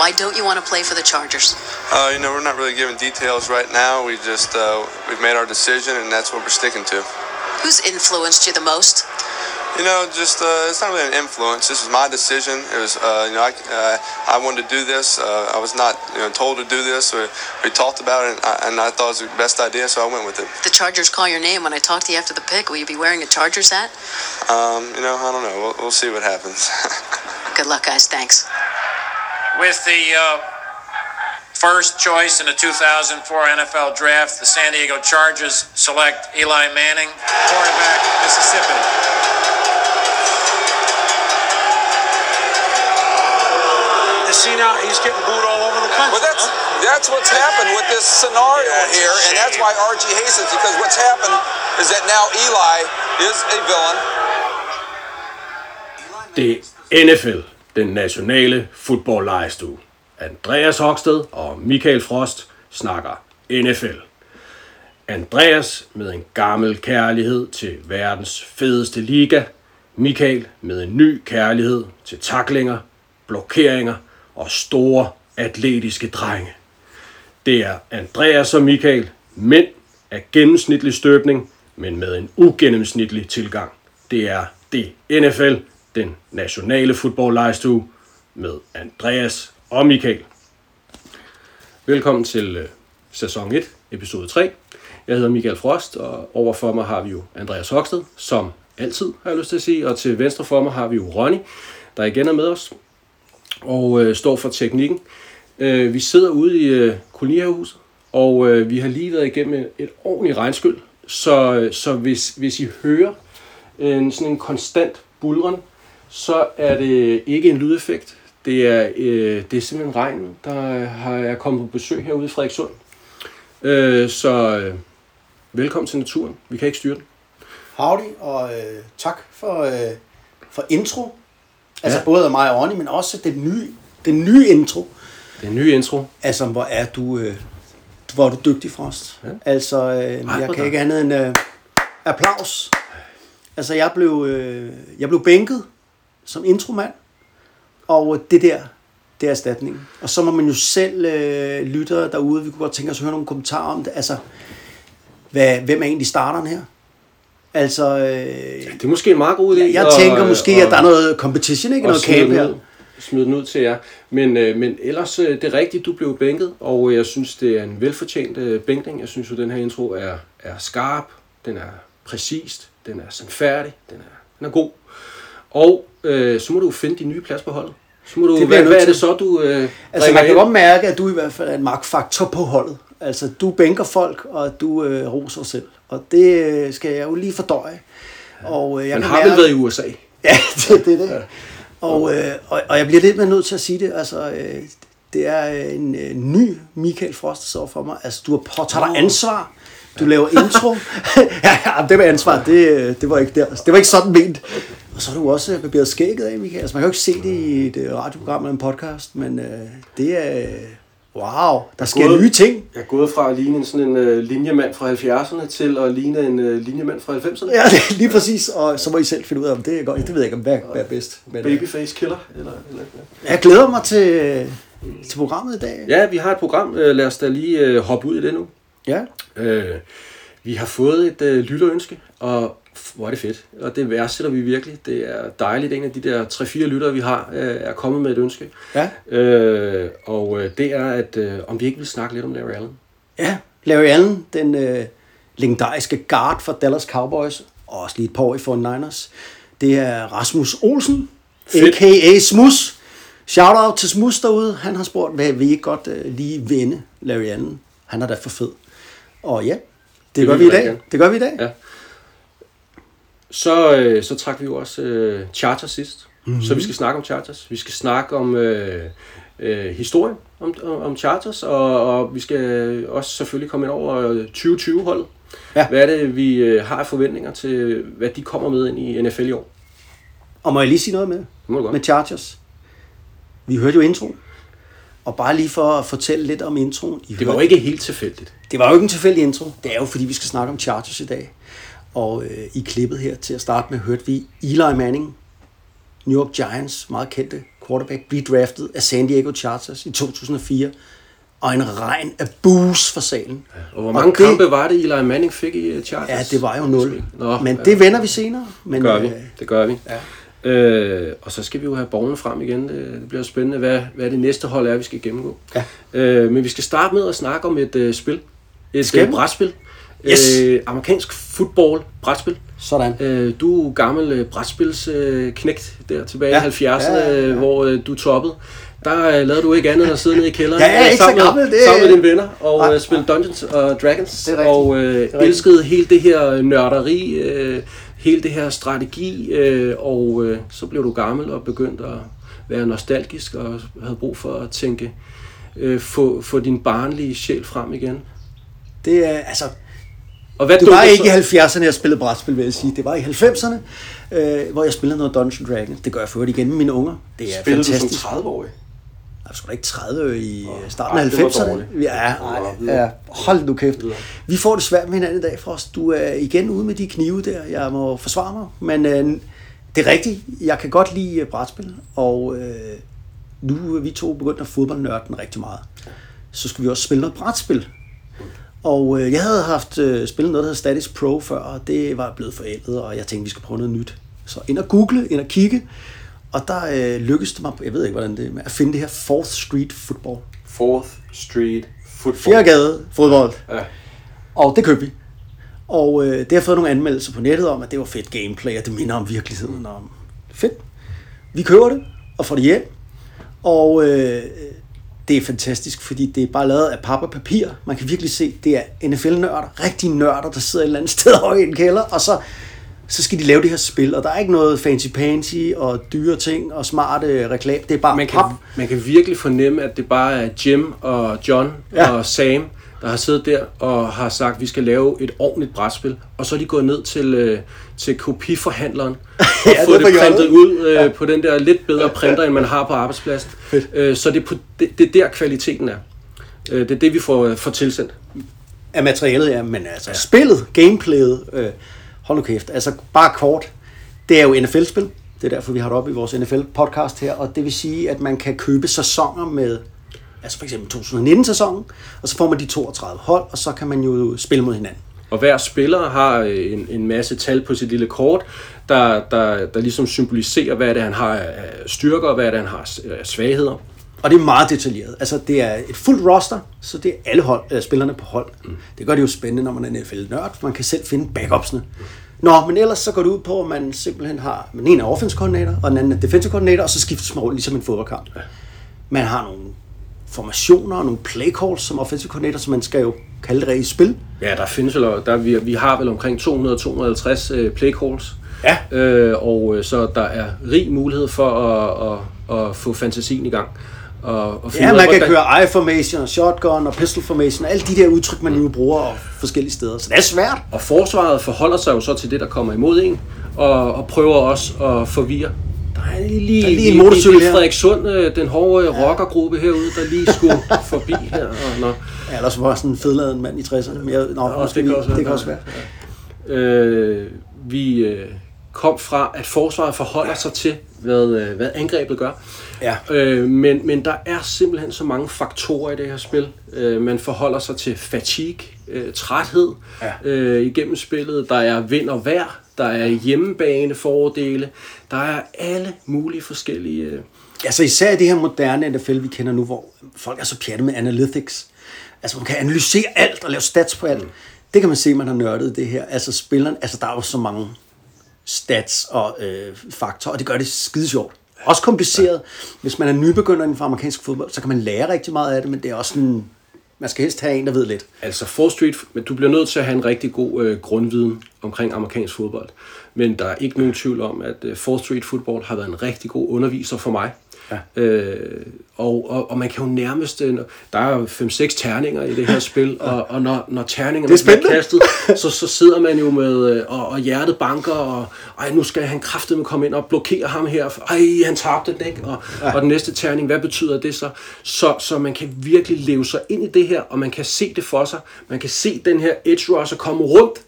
Why don't you want to play for the Chargers? Uh, you know, we're not really giving details right now. We just uh, we've made our decision, and that's what we're sticking to. Who's influenced you the most? You know, just uh, it's not really an influence. This was my decision. It was, uh, you know, I, uh, I wanted to do this. Uh, I was not, you know, told to do this. We, we talked about it, and I, and I thought it was the best idea, so I went with it. The Chargers call your name when I talk to you after the pick. Will you be wearing a Chargers hat? Um, you know, I don't know. We'll, we'll see what happens. Good luck, guys. Thanks. With the uh, first choice in the 2004 NFL Draft, the San Diego Chargers select Eli Manning, quarterback, Mississippi. See now, he's getting booed all over the country. Well, that's huh? that's what's happened with this scenario Yeah, here, and that's shame. why Archie hastens because what's happened is that now Eli is a villain. Det er NFL, den nationale fodboldlejestue. Andreas Hoksted og Michael Frost snakker NFL. Andreas med en gammel kærlighed til verdens fedeste liga. Michael med en ny kærlighed til taklinger, blokeringer og store atletiske drenge. Det er Andreas og Michael, mænd af gennemsnitlig støbning, men med en ugennemsnitlig tilgang. Det er det NFL, den nationale fodboldlejestue, med Andreas og Michael. Velkommen til øh, sæson 1, episode 3. Jeg hedder Michael Frost, og overfor mig har vi jo Andreas Hoksted, som altid har jeg lyst til at sige, og til venstre for mig har vi jo Ronny, der igen er med os og øh, står for teknikken. Øh, vi sidder ude i øh, kolonihavehuset, og øh, vi har lige været igennem et, et ordentligt regnskyld, så, øh, så hvis, hvis I hører en, sådan en konstant bulren, så er det ikke en lydeffekt. Det er, øh, det er simpelthen regnen, der har er kommet på besøg herude i Frederikssund. Øh, så øh, velkommen til naturen. Vi kan ikke styre den. Howdy, og øh, tak for, øh, for intro. Altså Ja. både af mig og Ronny, men også den nye, den nye intro. Det er en ny intro. Altså, hvor er du, øh, hvor er du dygtig, Frost. Ja. Altså, øh, jeg hvor kan tak. ikke andet end øh, applaus. Altså, jeg blev, øh, jeg blev bænket som intromand, og det der, det er erstatningen. Og så må man jo selv øh, lytte derude, vi kunne godt tænke os at høre nogle kommentarer om det. Altså, hvad, hvem er egentlig starteren her? Altså, øh, Det er måske en meget god idé. jeg, jeg tænker måske, at- at der er noget competition, ikke? og Noget kamp her. ud, smide den ud til jer. Men, øh, men ellers, øh, det er rigtigt, du blev bænket, og jeg synes, det er en velfortjent øh, bænkning. Jeg synes jo, den her intro er, er skarp, den er præcist, den er sandfærdig, den er, den er god. Og øh, så må du finde din nye plads på holdet. Så må du, Det hvad, hvad er det så, du øh, Altså, man kan godt mærke, at du i hvert fald er en magtfaktor på holdet. Altså, du bænker folk, og du øh, roser selv. Og det øh, skal jeg jo lige fordøje. Og, øh, jeg Man kan har mærke, vel været i USA. Ja, det, det er det. Og, øh, og, og jeg bliver lidt mere nødt til at sige det. Altså, øh, det er en øh, ny Michael Frost, der står for mig. Altså, du har påtaget dig ansvar. Du laver intro. ja, ja, det med ansvar, det, øh, det var ikke der. Det var ikke sådan ment. Og så har du også barberet skægget af, Michael. Altså, man kan jo ikke se det i et øh, radioprogram eller en podcast, men øh, det er... Wow, der sker gået- nye ting. Jeg er gået fra at ligne en sådan en øh, linjemand fra 70'erne til at ligne en øh, linjemand fra 90'erne. Ja, det lige præcis. Og så må I selv finde ud af, om det er godt. Det ved jeg ikke, om hvad, hvad er bedst. Men, øh, Babyface killer. Eller, eller, ja. jeg glæder mig til, til programmet i dag. Ja, vi har et program. Øh, Lad os da lige øh, hoppe ud i det nu. Ja. Øh, vi har fået et øh, lytterønske, og hvor er det fedt. Og det værdsætter vi virkelig. Det er dejligt, en af de der 3-4 lyttere, vi har, øh, er kommet med et ønske. Ja. Øh, og øh, det er, at øh, om vi ikke vil snakke lidt om Larry Allen. Ja, Larry Allen, den øh, legendariske guard for Dallas Cowboys, og også lige et par år i 49ers. Det er Rasmus Olsen, Fedt. a.k.a. Smus. Shout out til Smus derude. Han har spurgt, hvad vil I ikke godt øh, lige vende Larry Allen? Han er da for fed. Og ja, det, Det gør vi i vi dag. gerne. Det gør vi i dag. Ja. Så, øh, så trak vi jo også øh, Chargers sidst. Mhm. Mm-hmm. Så vi skal snakke om Chargers. Vi skal snakke om øh, øh, historien om, om, om Chargers, og, og vi skal også selvfølgelig komme ind over 2020-holdet. Ja. Hvad er det, vi øh, har af forventninger til, hvad de kommer med ind i NFL i år? Og må jeg lige sige noget med, Det må du godt. med Chargers? Vi hørte jo introen. Og bare lige for at fortælle lidt om introen. I Det var jo hørte- ikke helt tilfældigt. Det var jo ikke en tilfældig intro. Det er jo fordi, vi skal snakke om Chargers i dag. Og øh, i klippet her til at starte med, hørte vi Eli Manning, New York Giants meget kendte quarterback blive draftet af San Diego Chargers i 2004, og en regn af boos for salen. Og hvor mange det- kampe var det, Eli Manning fik i øh, Chargers? Ja, det var jo nul. Nå, Men ja. det vender vi senere. Men, Det gør vi. øh, Det gør vi. Ja. Øh, og så skal vi jo have borgerne frem igen. Det, det bliver spændende, hvad, hvad det næste hold er, vi skal gennemgå. Ja. Øh, men vi skal starte med at snakke om et øh, spil. Et Skal øh, brætspil. Yes. Øh, amerikansk football brætspil. Sådan. Øh, du er gammel øh, brætspilsknægt øh, knægt der tilbage Ja. i 70'erne, Ja, ja, ja. øh, hvor øh, du toppede. Der øh, lavede du ikke andet end at sidde nede i kælderen er øh, ikke så sammen, gammel, med, det- sammen med dine venner og Nej. øh, spille Dungeons og Dragons. Det er rigtigt. og øh, elskede hele det her nørderi, øh, hele det her strategi, øh, og øh, så blev du gammel og begyndte at være nostalgisk og havde brug for at tænke, øh, få, få din barnlige sjæl frem igen. Det er, altså, Og hvad det var ikke i så- 70'erne, jeg spillede brætspil, vil jeg sige. Det var i 90'erne, øh, hvor jeg spillede noget Dungeons Dragons. Det gør jeg for igen med mine unger. Det er Spillede du som fantastisk. 30-årig? Jeg skulle da ikke 30 i starten af det var 90'erne. dårligt. Ja, ja, hold nu kæft. Vi får det svært med hinanden i dag, Frost. Du er igen ude med de knive der. Jeg må forsvare mig. Men øh, det er rigtigt. Jeg kan godt lide øh, brætspil. Og øh, nu er vi to begyndt at fodboldnørde den rigtig meget. Så skulle vi også spille noget brætspil. Og øh, jeg havde haft øh, spillet noget, der hedder Status Pro før, og det var blevet forældet, og jeg tænkte, vi skal prøve noget nyt. Så ind og google, ind og kigge, og der øh, lykkedes det mig, jeg ved ikke, hvordan det er, at finde det her 4th Street Football. 4th Street Football. Fjergade fodbold. Ja. Og det købte vi. Og øh, det har fået nogle anmeldelser på nettet om, at det var fedt gameplay, og det minder om virkeligheden. Om. Fedt. Vi køber det og får det hjem. Og øh, det er fantastisk, fordi det er bare lavet af pap og papir. Man kan virkelig se, det er NFL-nørder, rigtige nørder, der sidder et eller andet sted over i en kælder, og så, så skal de lave det her spil. Og der er ikke noget fancy-pansy og dyre ting og smarte reklame. Det er bare man pap. kan, man kan virkelig fornemme, at det bare er Jim og John ja. og Sam, der har siddet der og har sagt, at vi skal lave et ordentligt brætspil. Og så er de gået ned til, øh, til kopiforhandleren og Ja, fået det det printet ud øh, ja. på den der lidt bedre printer, end man har på arbejdspladsen. Øh, så det er, det, det er der kvaliteten er. Øh, det er det, vi får, øh, får tilsendt. af materialet, ja, men altså ja. spillet, gameplayet, øh, hold nu kæft, altså bare kort, det er jo NFL-spil, det er derfor, vi har det op i vores NFL-podcast her, og det vil sige, at man kan købe sæsoner med, altså for eksempel 2019-sæsonen, og så får man de 32 hold, og så kan man jo spille mod hinanden. Og hver spiller har øh, en, en masse tal på sit lille kort, der, der, der ligesom symboliserer, hvad det er, han har af styrker, og hvad det er, han har af svagheder. Og det er meget detaljeret. Altså, det er et fuldt roster, så det er alle hold, øh, spillerne på hold. Mm. Det gør det jo spændende, når man er NFL-nørd, for man kan selv finde backupsene. Nå, men ellers så går det ud på, at man simpelthen har... Den ene er offense koordinator, og den anden er defensive koordinator, og så skiftes man rundt, ligesom en fodboldkamp. Man har nogle formationer og nogle play calls som offensive koordinator, som man skal jo kalde det i spil. Ja, der findes vel, der, vi, vi har vel omkring 200-250 øh, play calls. Ja. Øh, og øh, så der er rig mulighed for at, at, at få fantasien i gang. Og, og finde Ja, man kan hvordan- køre eye formation og shotgun og pistol formation, alle de der udtryk, man nu bruger og forskellige steder. Så det er svært. Og forsvaret forholder sig jo så til det, der kommer imod en, og, og prøver også at forvirre. Der er lige, Der er lige en motorcykel lige her. Frederikssund, øh, den hårde ja. rockergruppe herude, der lige skulle forbi her. Og, nå. Ja, ellers var sådan en fedladen mand i 60'erne. Men jeg, nå, Også det kan også være. det kan også være. Øh, vi øh, kom fra, at forsvaret forholder sig til, hvad, øh, hvad angrebet gør. Ja. Øh, men, men der er simpelthen så mange faktorer i det her spil. Øh, man forholder sig til fatigue, øh, træthed Ja. øh, igennem spillet. Der er vind og vejr. Der er hjemmebane fordele. Der er alle mulige forskellige... Øh, Altså især i det her moderne NFL, vi kender nu, hvor folk er så pjatte med analytics. Altså man kan analysere alt og lave stats på alt. Det kan man se, man har nørdet det her. Altså spilleren, altså der er jo så mange stats og øh, faktorer, og det gør det skide sjovt. Også kompliceret. Hvis man er nybegynder inden for amerikansk fodbold, så kan man lære rigtig meget af det, men det er også sådan, man skal helst have en, der ved lidt. Altså Fall Street, men du bliver nødt til at have en rigtig god øh, grundviden omkring amerikansk fodbold. Men der er ikke nogen tvivl om, at øh, Fall Street Football har været en rigtig god underviser for mig. Ja. Øh, og, og, og man kan jo nærmest, øh, der er jo 5-6 terninger i det her spil, og, og når, når terningerne er bliver kastet, så, så sidder man jo med, øh, og, og hjertet banker, og ej, nu skal han kraftedeme komme ind og blokere ham her, ej, han tabte den, ikke? Og, ja. og den næste terning, hvad betyder det så? så? Så man kan virkelig leve sig ind i det her, og man kan se det for sig. Man kan se den her edge rusher komme rundt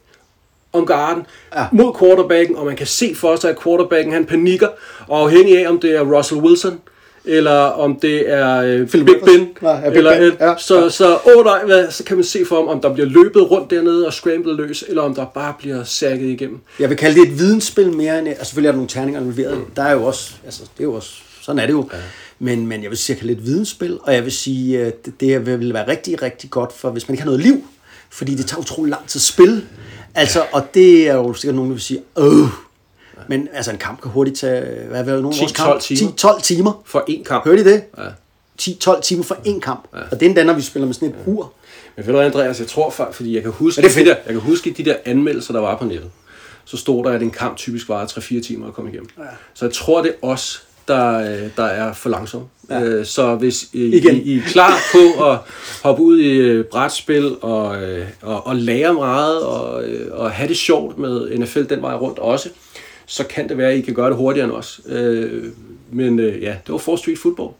om garden ja. mod quarterbacken, og man kan se for sig, at quarterbacken han panikker, og afhængig af, om det er Russell Wilson, eller om det er øh, Philip Big. Ben, Ja, ja, Big eller, Ben, øh, ja. så, så, åh nej, hvad, så kan man se for om der bliver løbet rundt dernede og scrambled løs, eller om der bare bliver sækket igennem. Jeg vil kalde det et vidensspil mere end... Altså selvfølgelig er der nogle terninger involveret. Mm. Der er jo også... Altså, det er jo også... Sådan er det jo. Ja. Men, men jeg vil sige, jeg lidt vidensspil, og jeg vil sige, at det, det vil være rigtig, rigtig godt, for hvis man ikke har noget liv, fordi det tager utrolig lang tid at spille. Altså, og det er jo sikkert nogen, der vil sige, åh, men altså en kamp kan hurtigt tage, hvad er det, nogen af vores 10-12 kamp? timer. 10-12 timer. For én kamp. Hørte I det? Ja. 10-12 timer for én kamp. Ja. Og det er endda, når vi spiller med sådan et ur. Men ved du Andreas, jeg tror faktisk, fordi jeg kan huske, Men det fedt. de der, jeg kan huske de der anmeldelser, der var på nettet, så stod der, at en kamp typisk varer 3-4 timer at komme igennem. Ja. Så jeg tror, det er os, der, øh, der er for langsomme. Ja. Så hvis I, Igen. I, I er klar på at hoppe ud i øh, brætspil og, øh, og, og lære meget og, øh, og have det sjovt med NFL den vej rundt også, så kan det være, at I kan gøre det hurtigere end os. Øh, Men øh, ja, det var 4 Street Football.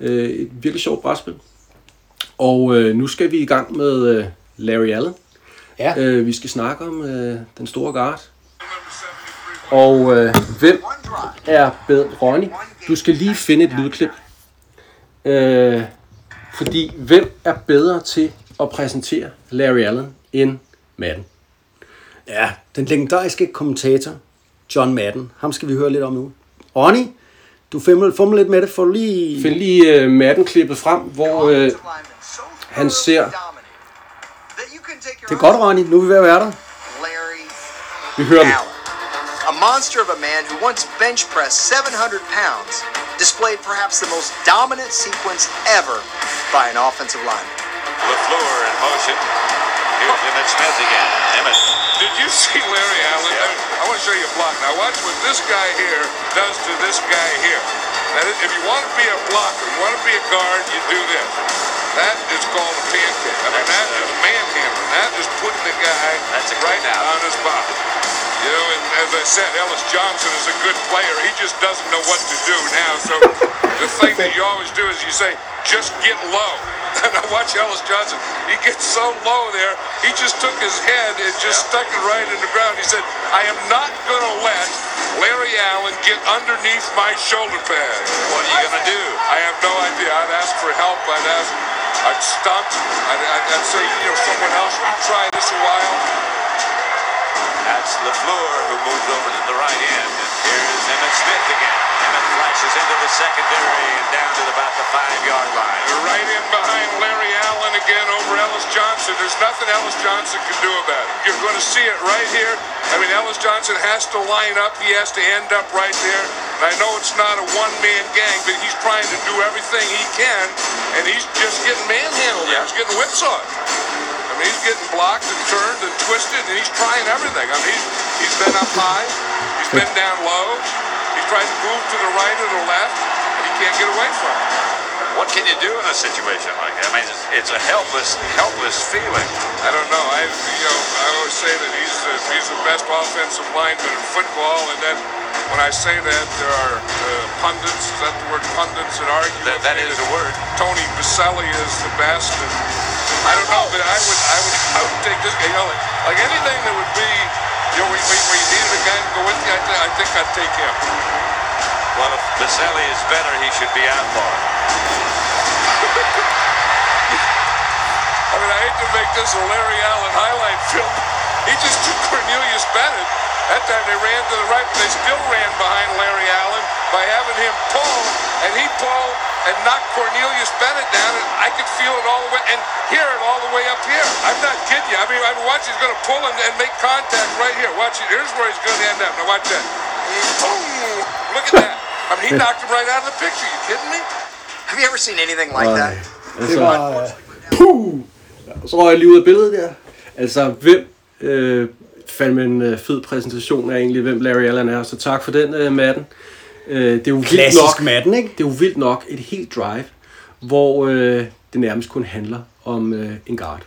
Øh, Et virkelig sjovt brætspil. Og øh, nu skal vi i gang med øh, Larry Allen. Ja. Øh, vi skal snakke om øh, den store guard. Og øh, hvem er bedre? Ronny, du skal lige finde et lydklip. Øh, fordi hvem er bedre til at præsentere Larry Allen end Madden? Ja, den legendariske kommentator, John Madden. Ham skal vi høre lidt om nu. Ronny, du fumler, lidt med det, for lige... Find lige øh, Madden-klippet frem, hvor øh, han ser... Det er godt, Ronny. Nu er vi ved at være der. Larry Vi hører den. Allen. A monster of a man who once bench pressed 700 pounds displayed perhaps the most dominant sequence ever by an offensive lineman. LaFleur in motion. Here's Emmett Smith again. Emmett. Did you see Larry Allen? I, I want to show you a block. Now watch what this guy here does to this guy here. That is, if you want to be a blocker, you want to be a guard, you do this. That is called a pancake. I mean, that is manhandling. That is putting the guy That's a right out. on his body. You know, and as I said, Ellis Johnson is a good player. He just doesn't know what to do now. So the thing that you always do is you say, just get low. And I watch Ellis Johnson. He gets so low there. He just took his head and just stuck it right in the ground. He said, I am not going to let Larry Allen get underneath my shoulder pad. What are you going to do? I have no idea. I'd ask for help. I'd ask. I'd stop. I'd, I'd, I'd say, you know, someone else. You try this a while. That's LaFleur who moves over to the right end. And here's Emmett Smith again. Emmett flashes into the secondary and down to about the five-yard line. Right in behind Larry Allen again over Ellis Johnson. There's nothing Ellis Johnson can do about it. You're going to see it right here. I mean, Ellis Johnson has to line up. He has to end up right there. And I know it's not a one-man gang, but he's trying to do everything he can, and he's just getting manhandled. there. He's getting whipsawed. I mean, he's getting blocked and turned and twisted, and he's trying everything. I mean, he's, he's been up high, he's been down low, he's tries to move to the right or the left, and he can't get away from it. What can you do in a situation like that? I mean, it's, it's a helpless, helpless feeling. I don't know. I, you know, I always say that he's the, he's the best offensive lineman in football, and then when I say that, there are uh, pundits. Is that the word pundits that argue? That, that is that the word. Tony Baselli is the best. And I don't know, but I would, I would, I would take this guy. You know, like, like anything that would be, you know, where where you needed a guy to go with you, I, th- I think I'd take him. Well, if Baselli is better, he should be outlawed. I mean, I hate to make this a Larry Allen highlight film. He just took Cornelius Bennett. That time they ran to the right, but they still ran behind Larry Allen by having him pull, and he pulled and knocked Cornelius Bennett down, and I could feel it all the way and hear it all the way up here. I'm not kidding you. I mean, I mean watch, he's going to pull and, and make contact right here. Watch it. Here's where he's going to end up. Now watch that. Boom! Look at that. I mean, he knocked him right out of the picture. You kidding me? Have you ever seen anything like that? Altså, Det var... puh, så røg jeg lige ud af billedet der. Altså, hvem øh, fandme en øh, fed præsentation af egentlig, hvem Larry Allen er. Så tak for den, øh, Madden. Øh, det er jo vildt Klassisk nok, Madden, ikke? Det er jo vildt nok et helt drive, hvor øh, det nærmest kun handler om øh, en guard.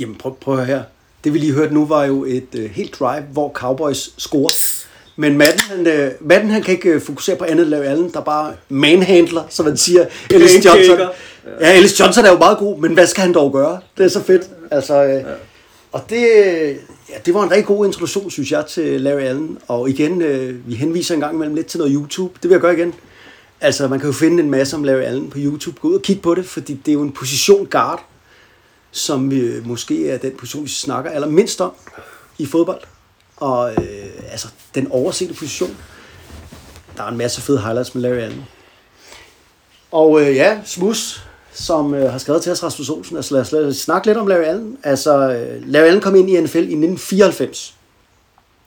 Jamen prøv, prøv her. Det vi lige hørte nu var jo et øh, helt drive, hvor Cowboys scorer. Men Madden, han, øh, Madden, han kan ikke øh, fokusere på andet end Allen, der bare manhandler, som man siger. Ellis. Johnson. Ja, Ellis Johnson er jo meget god, men hvad skal han dog gøre? Det er så fedt. Altså, øh, Og det, øh, ja, det var en rigtig god introduktion, synes jeg, til Larry Allen. Og igen, øh, vi henviser en gang imellem lidt til noget YouTube. Det vil jeg gøre igen. Altså, man kan jo finde en masse om Larry Allen på YouTube. Gå ud og kig på det, fordi det er jo en position guard, som øh, måske er den position, vi snakker allermindst om i fodbold. Og øh, altså, den oversete position. Der er en masse fede highlights med Larry Allen. Og øh, ja, Smus, som øh, har skrevet til os, Rasmus Olsen, altså lad os, lad os snakke lidt om Larry Allen. Altså, øh, Larry Allen kom ind i NFL i 1994.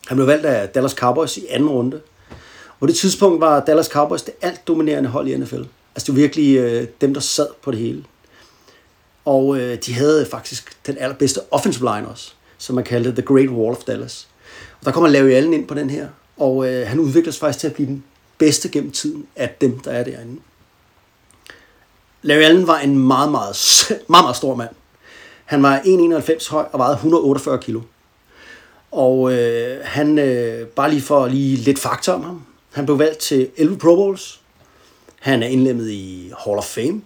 Han blev valgt af Dallas Cowboys i anden runde. På det tidspunkt var Dallas Cowboys det alt dominerende hold i NFL. Altså det var virkelig øh, dem, der sad på det hele. Og øh, de havde faktisk den allerbedste offensive line også, som man kaldte The Great Wall of Dallas. Og der kommer Larry Allen ind på den her, og øh, han udvikler sig faktisk til at blive den bedste gennem tiden af dem, der er derinde. Larry Allen var en meget, meget, meget, meget stor mand. Han var 1,91 høj og vejede 148 kilo. Og øh, han, øh, bare lige for lige lidt fakta om ham, han blev valgt til 11 Pro Bowls. Han er indlemmet i Hall of Fame.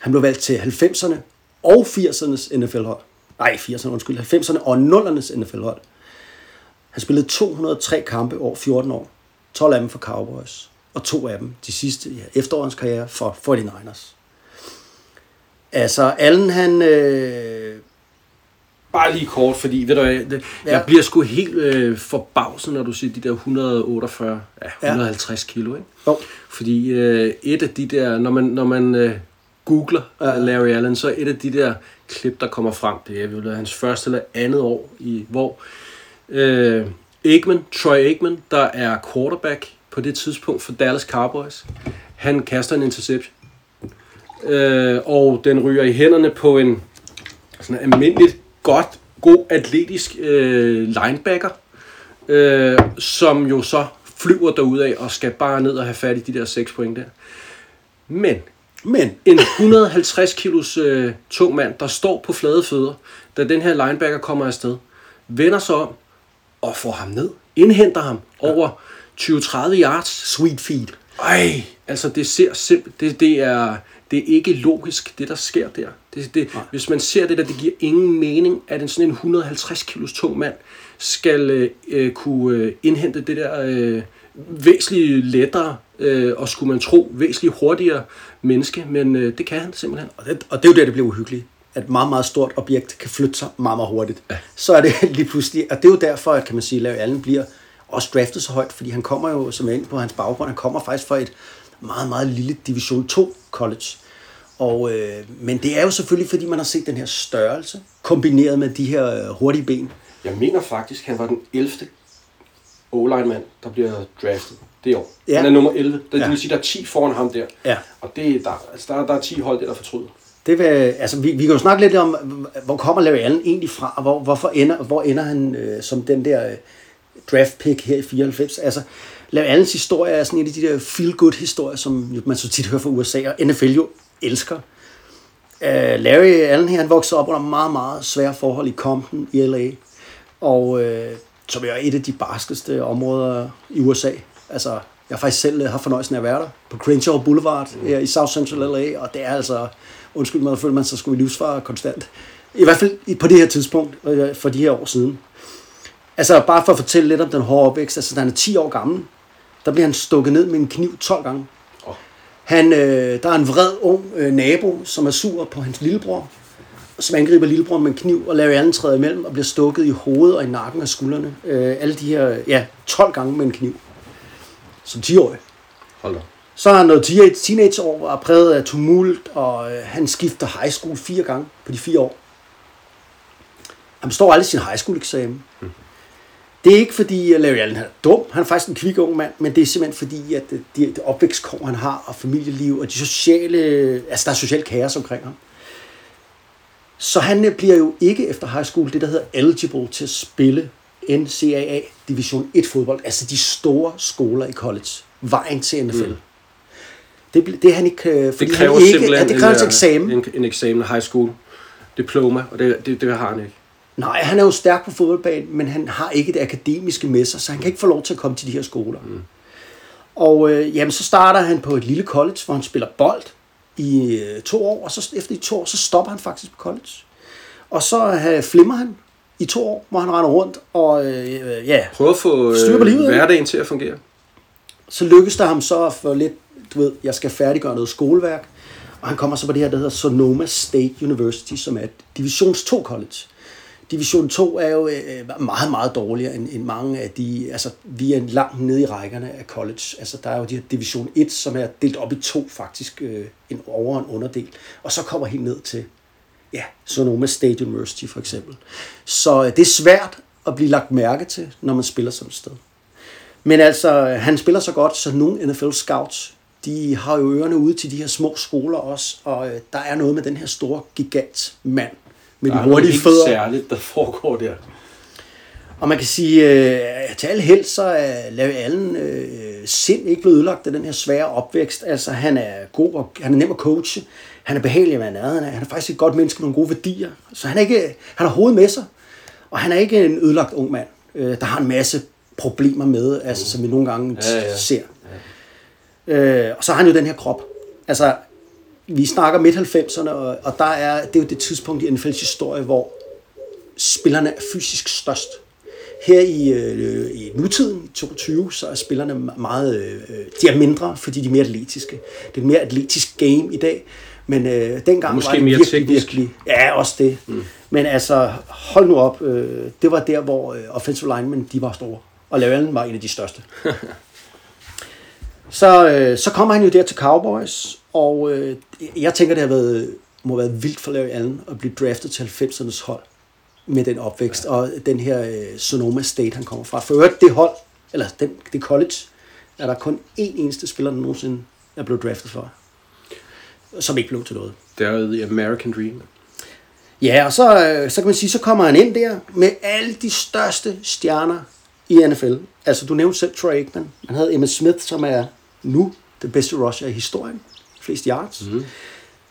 Han blev valgt til 90'erne og 80'ernes NFL-hold. Nej, 80'erne, undskyld. 90'erne og 0'ernes NFL-hold. Han spillede 203 kampe over 14 år. 12 af dem for Cowboys. Og to af dem, de sidste ja, efterårens karriere for 49ers. Altså, Allen han... Øh, Bare lige kort, fordi ved du, hvad, det, Ja. jeg bliver sgu helt øh, forbavset, når du siger de der 148, ja, 150 kilo, ikke? Jo. Fordi øh, et af de der, når man, når man øh, googler ja. Larry Allen, så et af de der klip, der kommer frem, det er vel hans første eller andet år, i hvor øh, Aikman, Troy Aikman, der er quarterback på det tidspunkt for Dallas Cowboys, han kaster en interception. Øh, og den ryger i hænderne på en sådan almindeligt godt, god atletisk øh, linebacker, øh, som jo så flyver derudad og skal bare ned og have fat i de der 6 point der. Men, men en 150 kilos øh, tung mand, der står på flade fødder, da den her linebacker kommer afsted, vender sig om og får ham ned, indhenter ham over 20-30 yards. Sweet feed. Ej, altså det ser simpelt, det, det er, det er ikke logisk, det der sker der. Det, det, hvis man ser det der, det giver ingen mening, at en sådan en 150 kilos tung mand skal øh, øh, kunne øh, indhente det der øh, væsentligt lettere, øh, og skulle man tro, væsentligt hurtigere menneske, men øh, det kan han simpelthen. Og det, og det er jo der, det bliver uhyggeligt. At et meget, meget stort objekt kan flytte sig meget, meget hurtigt. Ja. Så er det lige pludselig, og det er jo derfor, at kan man sige, Larry Allen bliver også draftet så højt, fordi han kommer jo, som jeg inde på hans baggrund, han kommer faktisk fra et meget, meget lille Division 2 college. Og, øh, men det er jo selvfølgelig, fordi man har set den her størrelse, kombineret med de her øh, hurtige ben. Jeg mener faktisk, han var den 11. o mand der bliver draftet det år. Ja. Han er nummer 11. Det, Ja. det vil sige, der er 10 foran ham der. Ja. Og det, der, altså, der, der er 10 hold der, der fortryder. Det vil, altså, vi, vi kan jo snakke lidt om, hvor kommer Larry Allen egentlig fra, og hvor, hvorfor ender, hvor ender han øh, som den der øh, draft pick her i 94. Altså, Larry Allens historie er sådan en af de der feel-good historier, som man så tit hører fra USA, og NFL jo elsker. Uh, Larry Allen her, han voksede op under meget, meget svære forhold i Compton i LA, og øh, som er et af de barskeste områder i USA. Altså, jeg har faktisk selv øh, haft fornøjelsen af at være der på Crenshaw Boulevard her i South Central LA, og det er altså, undskyld mig, føler man sig skulle i livsfare konstant. I hvert fald på det her tidspunkt, for de her år siden. Altså, bare for at fortælle lidt om den hårde opvækst, altså, da han er 10 år gammel, der bliver han stukket ned med en kniv 12 gange. Han, øh, der er en vred ung øh, nabo, som er sur på hans lillebror, som angriber lillebror med en kniv, og Larry Allen træder imellem og bliver stukket i hovedet og i nakken og skuldrene. Øh, alle de her, ja, 12 gange med en kniv. Som 10-årig. Hold da. Så har han noget teenage- teenageår, var præget af tumult, og øh, han skifter high school fire gange på de fire år. Han består aldrig sin high school eksamen. Det er ikke fordi, at Larry Allen er dum. Han er faktisk en kvik ung mand, men det er simpelthen fordi, at det, det opvækstkår, han har, og familieliv, og de sociale, altså der er social kaos omkring ham. Så han øh, bliver jo ikke efter high school det, der hedder eligible til at spille NCAA Division 1 fodbold, altså de store skoler i college. Vejen til NFL. Mm. Det, bl- det er han ikke, øh, fordi Det kræver han ikke, simpelthen ja, det kræver en, øh, eksamen. En, en eksamen, high school diploma, og det, det, det har han ikke. Nej, han er jo stærk på fodboldbanen, men han har ikke det akademiske med sig, så han kan ikke få lov til at komme til de her skoler. Mm. Og øh, jamen, så starter han på et lille college, hvor han spiller bold i øh, to år, og så efter de to år, så stopper han faktisk på college. Og så øh, flimmer han i to år, hvor han render rundt og øh, ja, Prøv at få øh, livet, hverdagen til at fungere. så lykkes der ham så at få lidt du ved, jeg skal færdiggøre noget skoleværk. Og han kommer så på det her, der hedder Sonoma State University, som er et divisions 2 college. Division 2 er jo øh, øh, meget, meget dårligere end, end mange af de, altså vi er langt nede i rækkerne af college. Altså der er jo de her Division 1, som er delt op i to faktisk, øh, en over- og en underdel. Og så kommer helt ned til, ja, Sonoma State University for eksempel. Så øh, det er svært at blive lagt mærke til, når man spiller sådan et sted. Men altså, øh, han spiller så godt, så nogle NFL scouts, de har jo ørerne ude til de her små skoler også, og øh, der er noget med den her store gigantmand med Der de hurtige helt fødder. særligt, der foregår der. Og man kan sige, øh, til alle held, så er Larry Allen øh, sind ikke blevet ødelagt af den her svære opvækst. Altså, han er god, og han er nem at coache. Han er behagelig at være nærheden af. Han er faktisk et godt menneske med nogle gode værdier. Så han, er ikke, han har hovedet med sig. Og han er ikke en ødelagt ung mand, øh, der har en masse problemer med, altså, som vi nogle gange Ja, ja. ser. Øh, og så har han jo den her krop. Altså, vi snakker midt-90'erne, og, og der er, det er jo det tidspunkt i NFL's historie, hvor spillerne er fysisk størst. Her i, øh, i nutiden, i 22, så er spillerne meget, øh, de er mindre, fordi de er mere atletiske. Det er et mere atletisk game i dag, men øh, dengang Måske var det mere virkelig, teknisk. virkelig, ja, også det. Mm. Men altså, hold nu op, øh, det var der, hvor øh, offensive linemen, de var store, og Larry Allen var en af de største. Så, øh, så kommer han jo der til Cowboys, og øh, jeg tænker, det har været, må have været vildt for Larry Allen at blive draftet til 90'ernes hold med den opvækst, ja. og den her øh, Sonoma State, han kommer fra. For øvrigt, det hold, eller den, det college, er der kun én eneste spiller, der nogensinde er blevet draftet for, som ikke blev til noget. Det er The American Dream. Ja, og så, øh, så kan man sige, så kommer han ind der med alle de største stjerner i NFL. Altså, du nævnte selv Troy Aikman. Han havde Emmitt Smith, som er nu den bedste rusher i historien. Flest yards. Mm.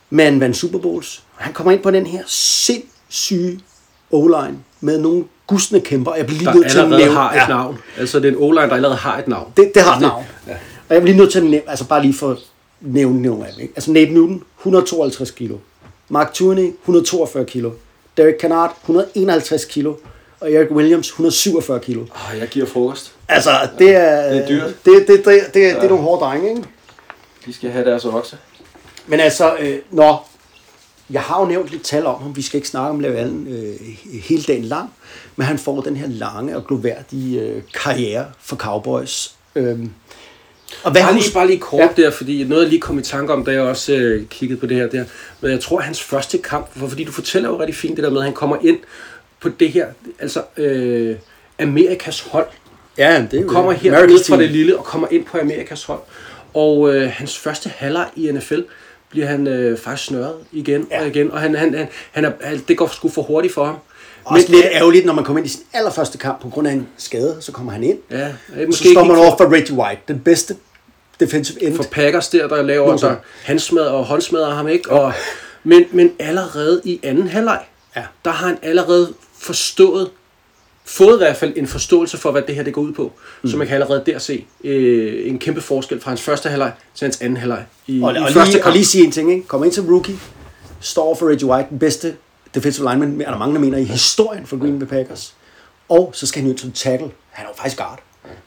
Men vandt Super Bowls. Han kommer ind på den her sindssyge O-line med nogle gustne kæmper. Jeg bliver lige Der nødt til at nævne... har et navn. Altså, det er en o der allerede har et navn. Det, det har et navn. Ja. Og jeg bliver lige nødt til at nævne, altså bare lige for nævne nogle af dem. Ikke? Altså Nate Newton, 152 kilo. Mark Tooney, 142 kilo. Derek Kennard, 151 kilo. Og Eric Williams, 147 kilo. Oh, jeg giver frokost. Altså, det er... Det er dyrt. Det, det, det, det, det, ja. det er nogle hårde drenge, ikke? De skal have deres okse. Men altså, øh, når... Jeg har jo nævnt lidt tal om ham. Vi skal ikke snakke om Larry Allen øh, hele dagen lang. Men han får den her lange og gloværdige øh, karriere for Cowboys. Øhm, og hvad Bare lige, bare lige kort ja. der, fordi noget jeg lige kom i tanke om, da jeg også øh, kiggede på det her der. Men jeg tror, hans første kamp, for, fordi du fortæller jo rigtig fint det der med, at han kommer ind på det her, altså øh, Amerikas hold. Ja, det er jo kommer her ud fra det lille og kommer ind på Amerikas hold. Og øh, hans første halvleg i NFL bliver han øh, faktisk snørret igen ja. og igen. Og han, han, han, han er, han, det går sgu for hurtigt for ham. Også lidt ærgerligt, når man kommer ind i sin allerførste kamp på grund af en skade, så kommer han ind. Ja, Måske måske så står man over for Reggie White, den bedste defensive end. for Packers der, der laver Nogensinde. altså handsmad og håndsmadder ham, ikke? Og, men, men allerede i anden halvleg, Ja. der har han allerede forstået, fået i hvert fald en forståelse for, hvad det her det går ud på. Mm. Så man kan allerede der se øh, en kæmpe forskel fra hans første halvleg til hans anden halvleg i, og, i og, første lige, og lige sige en ting, ikke? Kommer ind som rookie, står for Reggie White, den bedste defensive lineman, er der mange, der mener, i historien for Green Bay Packers. Og så skal han jo som tackle. Han er jo faktisk guard.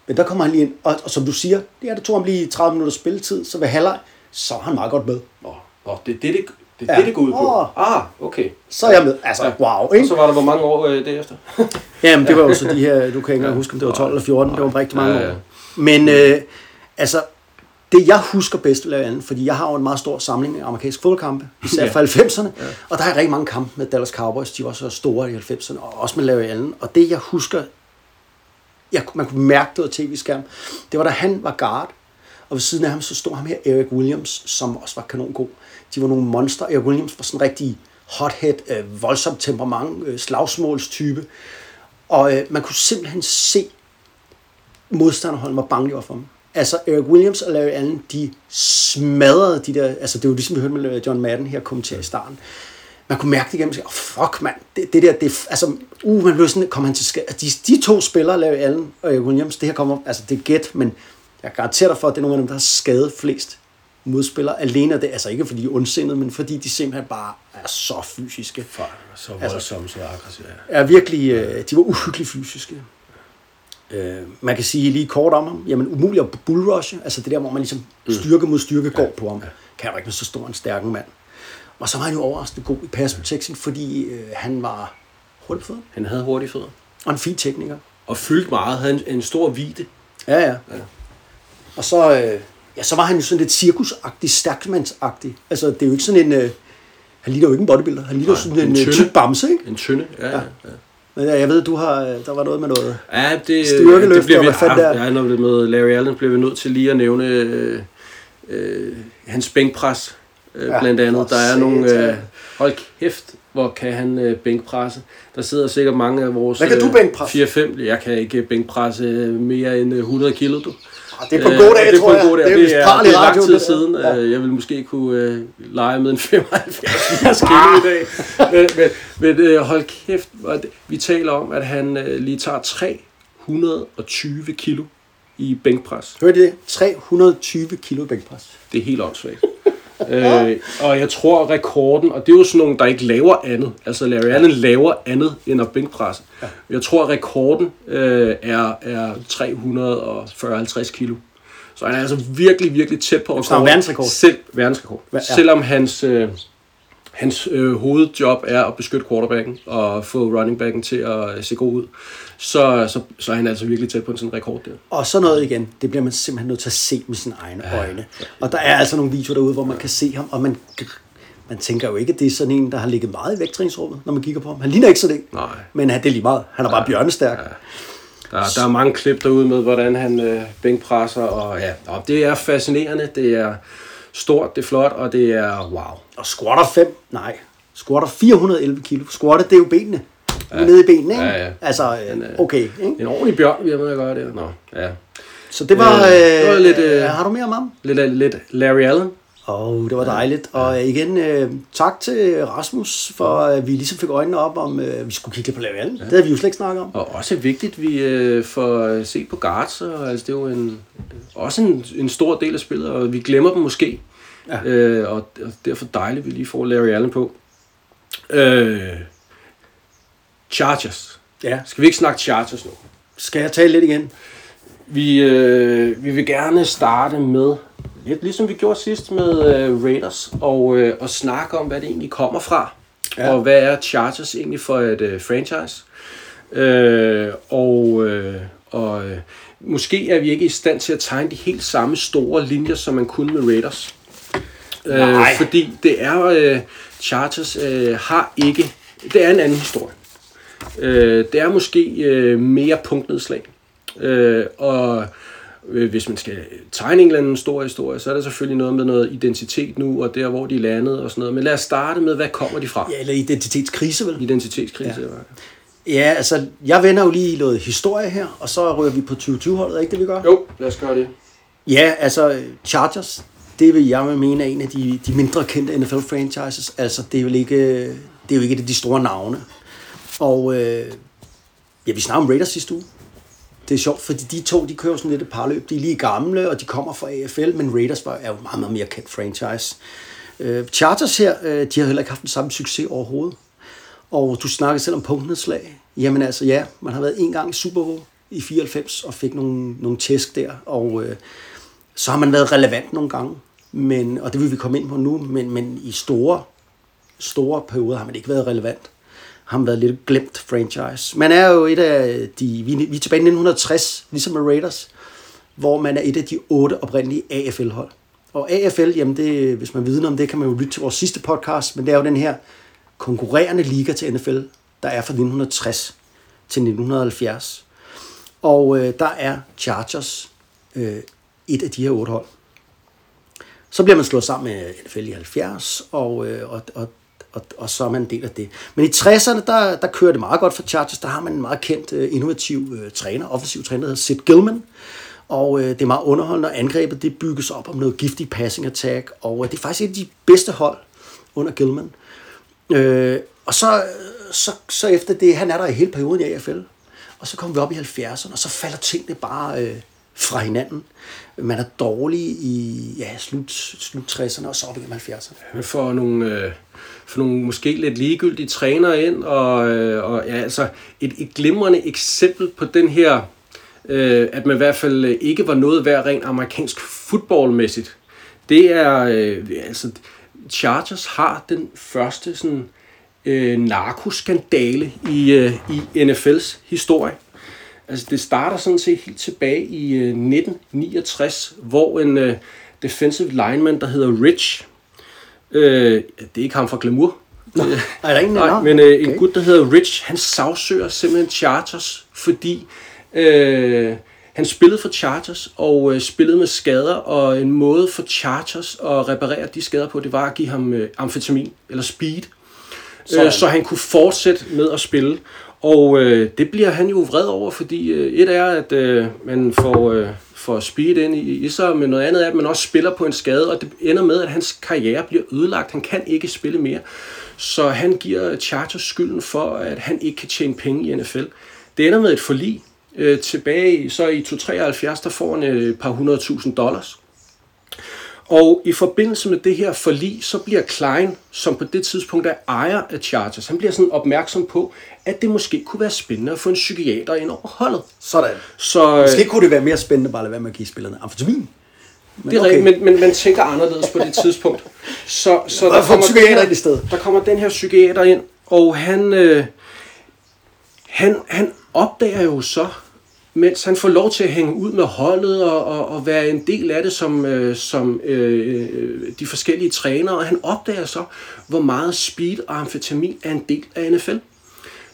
Men der kommer han lige ind, og, og som du siger, det er det tog ham lige 30 minutter spilletid, så ved halvleg, så er han meget godt med. Nå, nå, det det, det, det, er Ja. det, det går ud på. Åh. Ah, okay. Så er jeg med. Altså, wow, Og ikke? så var der hvor mange år øh, derefter? Jamen, det var jo så de her, du kan ikke engang huske, om det var 12 eller 14, det var rigtig mange Ja, ja. år. Men øh, altså, det jeg husker bedst ved Allen, fordi jeg har jo en meget stor samling af amerikanske fodboldkampe, især Ja. fra 90'erne, og der er rigtig mange kampe med Dallas Cowboys, de var så store i 90'erne, og også med Larry Allen. Og det jeg husker, jeg, man kunne mærke det på tv-skærm, det var da han var guard, og ved siden af ham så stod ham her Eric Williams, som også var kanongod. De var nogle monster. Eric Williams var sådan en rigtig hothead, øh, voldsomt temperament, øh, slagsmålstype. Og øh, man kunne simpelthen se, modstanderholdet var bange for ham. Altså Eric Williams og Larry Allen, de smadrede de der, altså det var ligesom vi hørte med øh, John Madden her kommentere i starten. Man kunne mærke det igennem, og oh, fuck mand, det, det der, det, altså, uh, man blev sådan, kom han til skade. Altså, de, de to spillere, Larry Allen og Eric Williams, det her kommer, altså det er gæt, men jeg garanterer dig for, at det er nogle af dem, der har skadet flest modspillere alene af det, altså ikke fordi de er ondsindede, men fordi de simpelthen bare er så fysiske. Så voldsomt, så aggressivt. Er virkelig, øh, de var uhyggeligt fysiske. Øh, man kan sige lige kort om ham, jamen umuligt at bullrushe, altså det der, hvor man ligesom styrke mod styrke går på ham, kan jo ikke med så stor en stærk mand. Og så var han jo overraskende god i pass protection, fordi øh, han var hurtigt fødder, Han havde hurtige fødder. og en fin tekniker. Og fyldte meget. Havde en, en stor vide. Ja, ja. Og så, øh, ja, så var han jo sådan lidt cirkusagtig, stærkmandsagtig. Altså, det er jo ikke sådan en... Øh, han ligner jo ikke en bodybuilder. Han ligner jo sådan en, en tynde. tyk bamse, ikke? En tynde. Ja, ja. ja. Men ja, jeg ved, du har... øh, Der var noget med noget... Ja, det, Styrkeløfter, det bliver vi, hvad fanden ja, der? ja, når det med Larry Allen bliver vi nødt til lige at nævne øh, øh, hans bænkpres, øh, Ja, blandt andet. Der er satan. nogle... Øh, hold kæft, hvor kan han øh, bænkpresse. Der sidder sikkert mange af vores... Hvad kan du bænkpresse? 4-5. Jeg kan ikke bænkpresse mere end øh, 100 kilo, du. Ah, det er på en Øh, god og dag, det er tror en jeg. god. Det er Det er, pral i det er lang tid det siden. Ja. Øh, Jeg vil måske kunne øh, lege med en 75 kilo i dag. Men, men, men øh, hold kæft, er det- vi taler om, at han øh, lige tager 320 kilo i bænkpres. Hørte I det? 320 kilo bænkpres. Det er helt åndssvagt. Øh, og jeg tror rekorden, og det er jo sådan nogle, der ikke laver andet. Altså Larry Allen laver andet end at bænkpresse. Ja. Jeg tror, rekorden øh, er, er 340-50 kilo. Så han er altså virkelig, virkelig tæt på snakker verdensrekord. Selv, verdensrekord. Ja. Ja. Selvom hans, øh, hans øh, hovedjob er at beskytte quarterbacken og få running backen til at øh, se god ud, så, så, så er han altså virkelig tæt på sådan en rekord der. Og så noget igen, det bliver man simpelthen nødt til at se med sine egne ja. øjne. Og der er altså nogle videoer derude, hvor man kan se ham, og man, man tænker jo ikke, at det er sådan en, der har ligget meget i vægttræningsrummet, når man kigger på ham. Han ligner ikke sådan en, Nej. men han, det er lige meget. Han er bare bjørnestærk. Der, der er mange klip derude med, hvordan han øh, bænkpresser, og ja, og det er fascinerende, det er stort, det er flot, og det er wow. Og squatter 5, nej, squatter 411 kilo. Squatter, det er jo benene. Ja. Nede i benene, ikke? Ja, ja. Altså, øh, okay, ikke? En ordentlig bjørn, vi har med at gøre det. Nå, ja. Så det var... Øh, Øh, det var lidt, øh, har du mere om ham? Lidt, lidt Larry Allen. Åh, oh, det var dejligt. Og igen, øh, tak til Rasmus, for at vi ligesom fik øjnene op om, øh, vi skulle kigge på Larry Allen. Ja. Det havde vi jo slet ikke snakket om. Og også vigtigt, vi øh, får set på guards, og altså, det er jo en, også en, en stor del af spillet, og vi glemmer dem måske. Ja. Øh, og, og derfor dejligt, at vi lige får Larry Allen på. Øh, Chargers. Ja. Skal vi ikke snakke Chargers nu? Skal jeg tale lidt igen? Vi, øh, vi vil gerne starte med, lidt ligesom vi gjorde sidst med øh, Raiders, og, øh, og snakke om, hvad det egentlig kommer fra. Ja. Og hvad er Chargers egentlig for et øh, franchise. Øh, og øh, og øh, måske er vi ikke i stand til at tegne de helt samme store linjer, som man kunne med Raiders. Nej. Øh, fordi det er, øh, Chargers øh, har ikke, det er en anden historie. Øh, det er måske øh, mere punktnedslag. Øh, og øh, hvis man skal tegne en eller anden stor historie, så er der selvfølgelig noget med noget identitet nu, og der hvor de er landet og sådan noget. Men lad os starte med, hvad kommer de fra? Ja, eller identitetskrise, vel? Identitetskrise. Ja. Ja, altså, jeg vender jo lige noget historie her, og så rører vi på 2020-holdet, er ikke det, vi gør? Jo, lad os gøre det. Ja, altså, Chargers, det vil jeg mene er en af de, de mindre kendte NFL-franchises. Altså, det er, jo ikke, det er jo ikke de store navne. Og øh, ja, vi snakkede om Raiders sidste uge. Det er sjovt, fordi de to, de kører sådan lidt et parløb. De er lige gamle, og de kommer fra AFL, men Raiders var, er jo meget, meget mere kendt franchise. Øh, Chargers her, øh, de har heller ikke haft den samme succes overhovedet. Og du snakkede selv om punktnedslag. Jamen altså, ja, man har været en gang i Super Bowl i 94 og fik nogle, nogle tæsk der, og øh, så har man været relevant nogle gange, men, og det vil vi komme ind på nu, men, men i store, store perioder har man ikke været relevant ham været lidt glemt franchise. Man er jo et af de, vi, vi er tilbage i 1960, ligesom med Raiders, hvor man er et af de otte oprindelige AFL-hold. Og AFL, jamen det, hvis man vidner om det, kan man jo lytte til vores sidste podcast, men det er jo den her konkurrerende liga til NFL, der er fra 1960 til 1970. Og øh, der er Chargers øh, et af de her otte hold. Så bliver man slået sammen med NFL i 70, og, øh, og, og, og, og så er man en del af det. Men i 60'erne, der, der kører det meget godt for Chargers. Der har man en meget kendt, øh, innovativ øh, træner, offensiv træner, der hedder Sid Gilman. Og øh, det er meget underholdende, og angrebet det bygges op om noget giftig passing attack. Og øh, det er faktisk et af de bedste hold under Gilman. Øh, og så, så, så efter det, han er der i hele perioden i AFL. Og så kommer vi op i 70'erne, og så falder tingene bare øh, fra hinanden. Man er dårlig i ja, slut, slut 60'erne og så op i 70'erne. For får nogle, øh, for nogle måske lidt ligegyldige trænere ind, og, øh, og ja, altså et, et glimrende eksempel på den her øh, at man i hvert fald øh, ikke var noget værd rent amerikansk fodboldmæssigt. Det er, øh, altså, Chargers har den første sådan, øh, narkoskandale i, øh, i NFL's historie. Altså, det starter sådan set helt tilbage i øh, 1969, hvor en øh, defensive lineman, der hedder Rich, øh, det er ikke ham fra Glamour, Nå, er der ingen Nej, men øh, en okay. gut, der hedder Rich, han sagsøger simpelthen Chargers, fordi øh, han spillede for Chargers og øh, spillede med skader, og en måde for Chargers at reparere de skader på, det var at give ham øh, amfetamin eller speed, øh, så han kunne fortsætte med at spille. Og øh, det bliver han jo vred over, fordi øh, et er, at øh, man får, øh, får speed ind i, i sig, men noget andet er, at man også spiller på en skade, og det ender med, at hans karriere bliver ødelagt. Han kan ikke spille mere. Så han giver Chargers skylden for, at han ikke kan tjene penge i NFL. Det ender med et forlig. Øh, tilbage så i 273, der får han øh, et par hundrede tusind dollars. Og i forbindelse med det her forlig, så bliver Klein, som på det tidspunkt er ejer af Chargers, han bliver sådan opmærksom på, at det måske kunne være spændende at få en psykiater ind over holdet. Sådan. Så øh, Måske kunne det være mere spændende bare at lade være med at give spillerne amfetamin. Men det er okay. men, men man tænker anderledes på det tidspunkt. Så, så der, kommer psykiater ind i stedet. der kommer den her psykiater ind, og han, øh, han, han opdager jo så, mens han får lov til at hænge ud med holdet og, og, og være en del af det som, øh, som øh, øh, de forskellige trænere, og han opdager så, hvor meget speed og amfetamin er en del af NFL.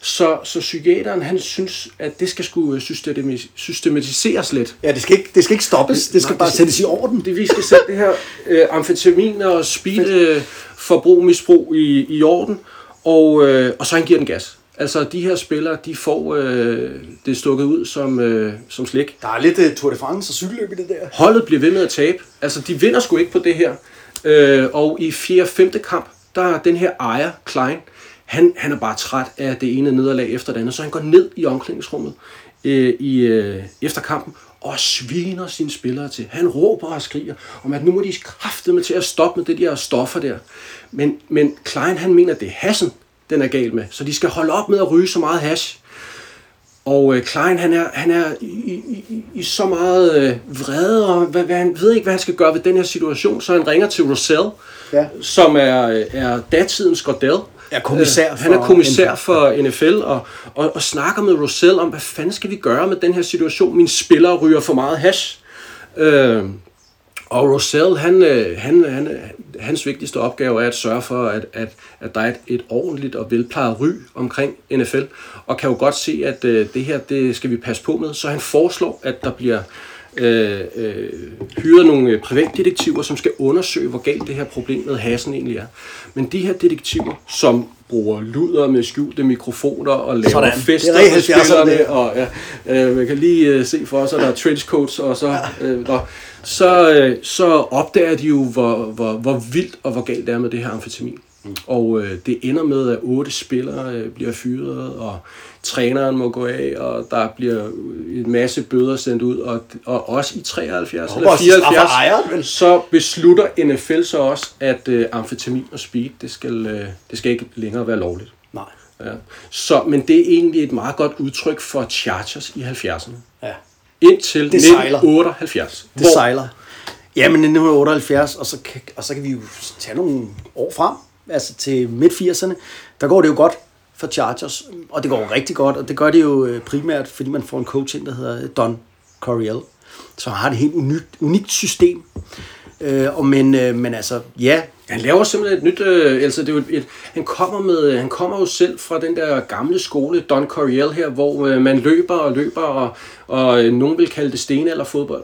Så, så psykiateren, han synes, at det skal skulle systematis- systematiseres lidt. Ja, det skal ikke, det skal ikke stoppes. Det skal Nej, bare det- sættes i orden. Det, vi skal sætte det her øh, amfetamin og speed øh, forbrug, misbrug i, i orden, og, øh, og så han giver den gas. Altså, de her spillere, de får øh, det stukket ud som, øh, som slik. Der er lidt uh, Tour de France og cykelløb i det der. Holdet bliver ved med at tabe. Altså, de vinder sgu ikke på det her. Øh, og i 4. og 5. kamp, der er den her ejer, Klein, han, han er bare træt af det ene nederlag efter det andet, så han går ned i omklædningsrummet øh, i, øh, efter kampen og sviner sine spillere til. Han råber og skriger om, at nu må de kraftedeme til at stoppe med det de her stoffer der. Men, men Klein, han mener, at det er hassen, den er gal med. Så de skal holde op med at ryge så meget hash. Og øh, Klein, han er, han er i, i, i, i så meget øh, vrede, og hvad, hvad, han ved ikke, hvad han skal gøre ved den her situation, så han ringer til Russell, Ja. som er, er datidens Gordell. Er kommissær Øh, han er for kommissær NFL. for NFL, og, og, og snakker med Russell om, hvad fanden skal vi gøre med den her situation? Mine spillere ryger for meget hash. Øh, og Russell, han, øh, han, han, hans vigtigste opgave er at sørge for, at, at, at der er et, et ordentligt og velplejet ry omkring NFL, og kan jo godt se, at øh, det her, det skal vi passe på med. Så han foreslår, at der bliver øh, øh, hyret nogle øh, privatdetektiver, som skal undersøge, hvor galt det her problem med hasen egentlig er. Men de her detektiver, som bruger luder med skjulte mikrofoner og laver Sådan. fester Det med rigtig 70'erne, spillerne, det. og ja, øh, man kan lige øh, se for sig, der er trenchcoats, og så, øh, der, så, øh, så opdager de jo, hvor, hvor, hvor vildt og hvor galt det er med det her amfetamin. Mm. Og øh, det ender med, at otte spillere øh, bliver fyret, og træneren må gå af, og der bliver en masse bøder sendt ud, og, og også i 73 håber eller også, de straffer 74, ejeren, så beslutter NFL så også, at øh, amfetamin og speed, det skal, øh, det skal ikke længere være lovligt. Nej. Ja. Så, men det er egentlig et meget godt udtryk for Chargers i 70'erne. Ja. Indtil Det sejler. 1978. Det sejler. Jamen 1978, og så, kan, og så kan vi jo tage nogle år frem, altså til midt-80'erne, der går det jo godt for Chargers, og det går jo rigtig godt, og det gør det jo øh, primært, fordi man får en coach ind, der hedder Don Coryell, som har et helt unikt, unikt system. Øh, og men, øh, men altså, ja, Han laver simpelthen et nyt, øh, altså det er jo et, et, han kommer med, han kommer jo selv fra den der gamle skole, Don Coryell her, hvor øh, man løber og løber, og, og øh, nogen vil kalde det sten eller fodbold.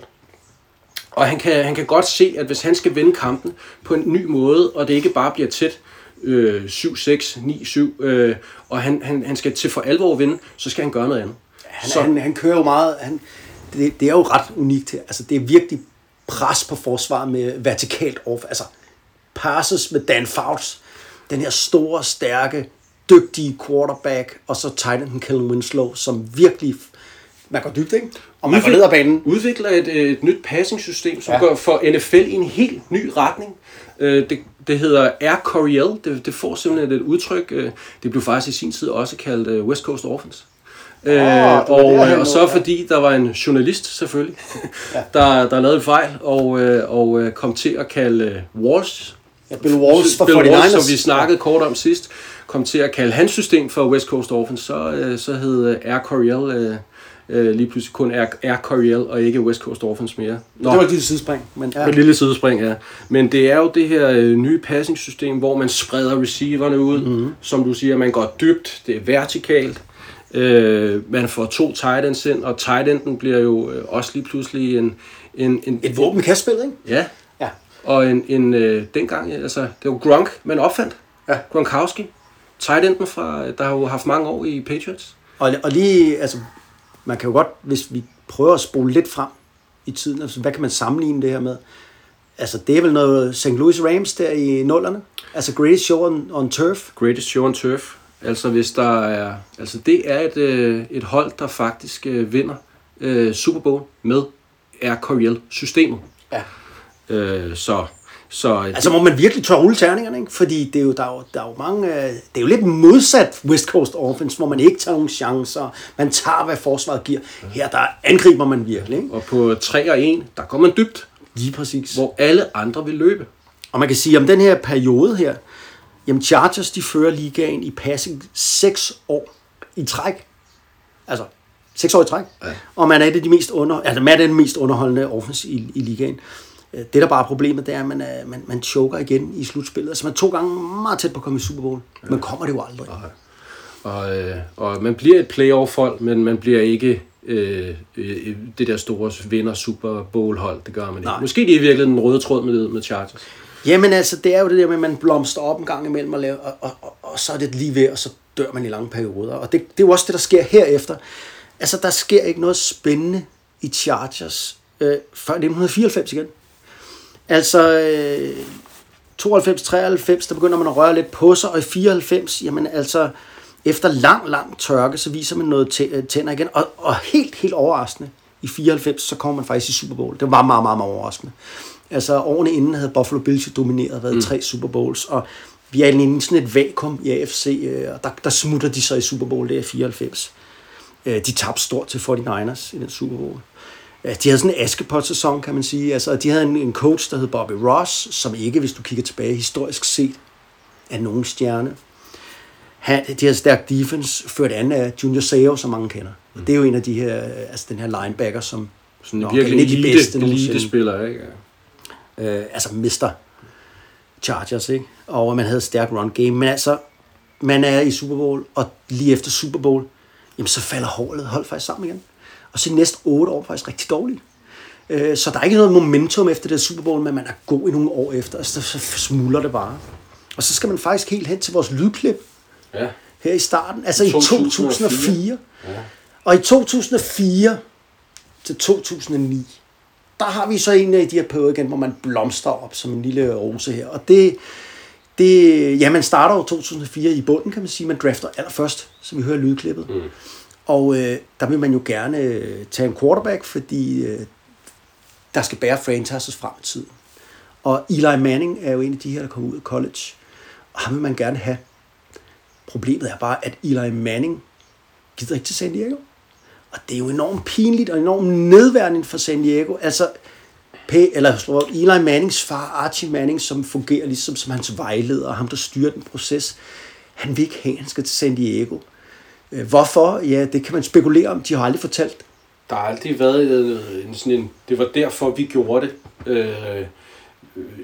Og han kan, han kan godt se, at hvis han skal vinde kampen på en ny måde, og det ikke bare bliver tæt øh, 7-6, 9-7, øh, og han, han, han skal til for alvor vinde, så skal han gøre noget andet. Han, så. han, han kører jo meget, han, det, det er jo ret unikt her. Altså, det er virkelig pres på forsvar med vertikalt off. Altså, passes med Dan Fouts, den her store, stærke, dygtige quarterback, og så tight end Kellen Winslow, som virkelig, man går dybt, ikke? Og man går ned ad banen. Udvikler et, et nyt passing-system, som ja. går for NFL i en helt ny retning. Øh, det, det hedder Air Coryell. Det, det får simpelthen et udtryk. øh, Det blev faktisk i sin tid også kaldt øh, West Coast Offense. Øh, det var og, øh, han og så lå, ja. fordi der var en journalist selvfølgelig, der, der lavede en fejl og, øh, og øh, kom til at kalde øh, Walsh, Ja, Bill Walsh fra Bill Walsh, 49ers. som vi snakkede kort om sidst, kom til at kalde hans system for West Coast Dolphins, så, øh, så hed øh, Air Coryell øh, øh, lige pludselig kun Air, Air Coryell og ikke West Coast Dolphins mere. Nå, Det var et lille sidespring. Men, ja. et lille sidespring, ja. Men det er jo det her øh, nye passing-system, hvor man spreder receiverne ud. Mm-hmm. Som du siger, man går dybt, det er vertikalt. Øh, man får to tight ends ind, og tight enden bliver jo øh, også lige pludselig en... en, en Et våben i kastspillet, ikke? Ja, Ja. og en, en øh, dengang, altså, det var Gronk, man opfandt. Ja. Gronkowski. Tight enden fra, der har jo haft mange år i Patriots. Og, og lige, altså, man kan jo godt, hvis vi prøver at spole lidt frem i tiden, altså, hvad kan man sammenligne det her med? Altså, det er vel noget St. Louis Rams der i nullerne? Altså, Greatest Show on, on Turf? Greatest Show on Turf. Altså hvis der er, altså det er et, øh, et hold, der faktisk øh, vinder øh, Super Bowl med Air Coryell systemet. Ja. Øh, så så Altså, må man virkelig tør rulle terningerne, ikke? Fordi det er jo, der, er jo, der er jo mange... øh, Det er jo lidt modsat West Coast Offense, hvor man ikke tager nogen chancer. Man tager, hvad forsvaret giver. Her, der angriber man virkelig, ikke? og på 3 og 1, der går man dybt, Lige præcis. hvor alle andre vil løbe. Og man kan sige, om den her periode her, jamen Chargers, de fører ligaen i passing 6 år i træk. Altså, 6 år i træk. Ja. Og man er et af de mest under, altså man er den mest underholdende offense i, i ligaen. Øh, Det, der bare er problemet, det er, at man, er, man, man choker igen i slutspillet. Altså, man er to gange meget tæt på at komme i Super Bowl. Ja. Men kommer det jo aldrig. Og, øh, og man bliver et playoff-hold, men man bliver ikke øh, øh, det der store vinder Super Bowl-hold. Det gør man ikke. Nej. Måske det er virkelig den røde tråd med, med Chargers. Jamen altså, det er jo det der med, at man blomster op en gang imellem, og, laver, og, og, og, og så er det lige ved, og så dør man i lange perioder. Og det, det er jo også det, der sker herefter. Altså, der sker ikke noget spændende i Chargers øh, før 1994 igen. Altså, øh, 92-93, der begynder man at røre lidt på sig, og i 94, jamen altså, efter lang, lang tørke, så viser man noget øh, tænder igen, og, og helt, helt overraskende, i 94, så kommer man faktisk i Super Bowl. Det var meget, meget, meget overraskende. Altså, årene inden havde Buffalo Bills jo domineret, været mm. tre Super Bowls, og vi er inde i sådan et vakuum i AFC, øh, og der, der smutter de så i Super Bowl, det er 94. Øh, De tabte stort til 49ers i den Super Bowl. Ja, de havde sådan en Askepot-sæson, kan man sige. Altså, de havde en, en coach, der hed Bobby Ross, som ikke, hvis du kigger tilbage historisk set, er nogen stjerne. Han, de havde stærk defense, ført an af Junior Seau, som mange kender. Mm. Det er jo en af de her, altså den her linebacker, som Sådan nok virkelig er en af de bedste elite spiller, ikke? øh, altså mister Chargers, ikke? Og man havde et stærkt run game. Men altså, man er i Super Bowl, og lige efter Super Bowl, jamen så falder holdet, hold faktisk sammen igen. Og så de næste otte år faktisk rigtig dårligt. Øh, så der er ikke noget momentum efter det Super Bowl, men man er god i nogle år efter, og så, smuldrer det bare. Og så skal man faktisk helt hen til vores lydklip Ja. her i starten, altså i 2004. 2004. Og i 2004 til 2009, der har vi så en af de her perioder igen, hvor man blomstrer op som en lille rose her. Og det, det ja, man starter jo 2004 i bunden, kan man sige. Man drafter allerførst, som vi hører lydklippet. Mm. Og øh, der vil man jo gerne øh, tage en quarterback, fordi øh, der skal bære franchises frem i tiden. Og Eli Manning er jo en af de her, der kommer ud af college. Og ham vil man gerne have. Problemet er bare, at Eli Manning gider ikke til San Diego. Og det er jo enormt pinligt og enormt nedværdigt for San Diego. Altså, P, eller Eli Mannings far, Archie Manning, som fungerer ligesom som hans vejleder, og ham, der styrer den proces, han vil ikke have, at han skal til San Diego. Øh, Hvorfor? Ja, det kan man spekulere om. De har aldrig fortalt. Der har aldrig været øh, en sådan en... Det var derfor, vi gjorde det. Øh,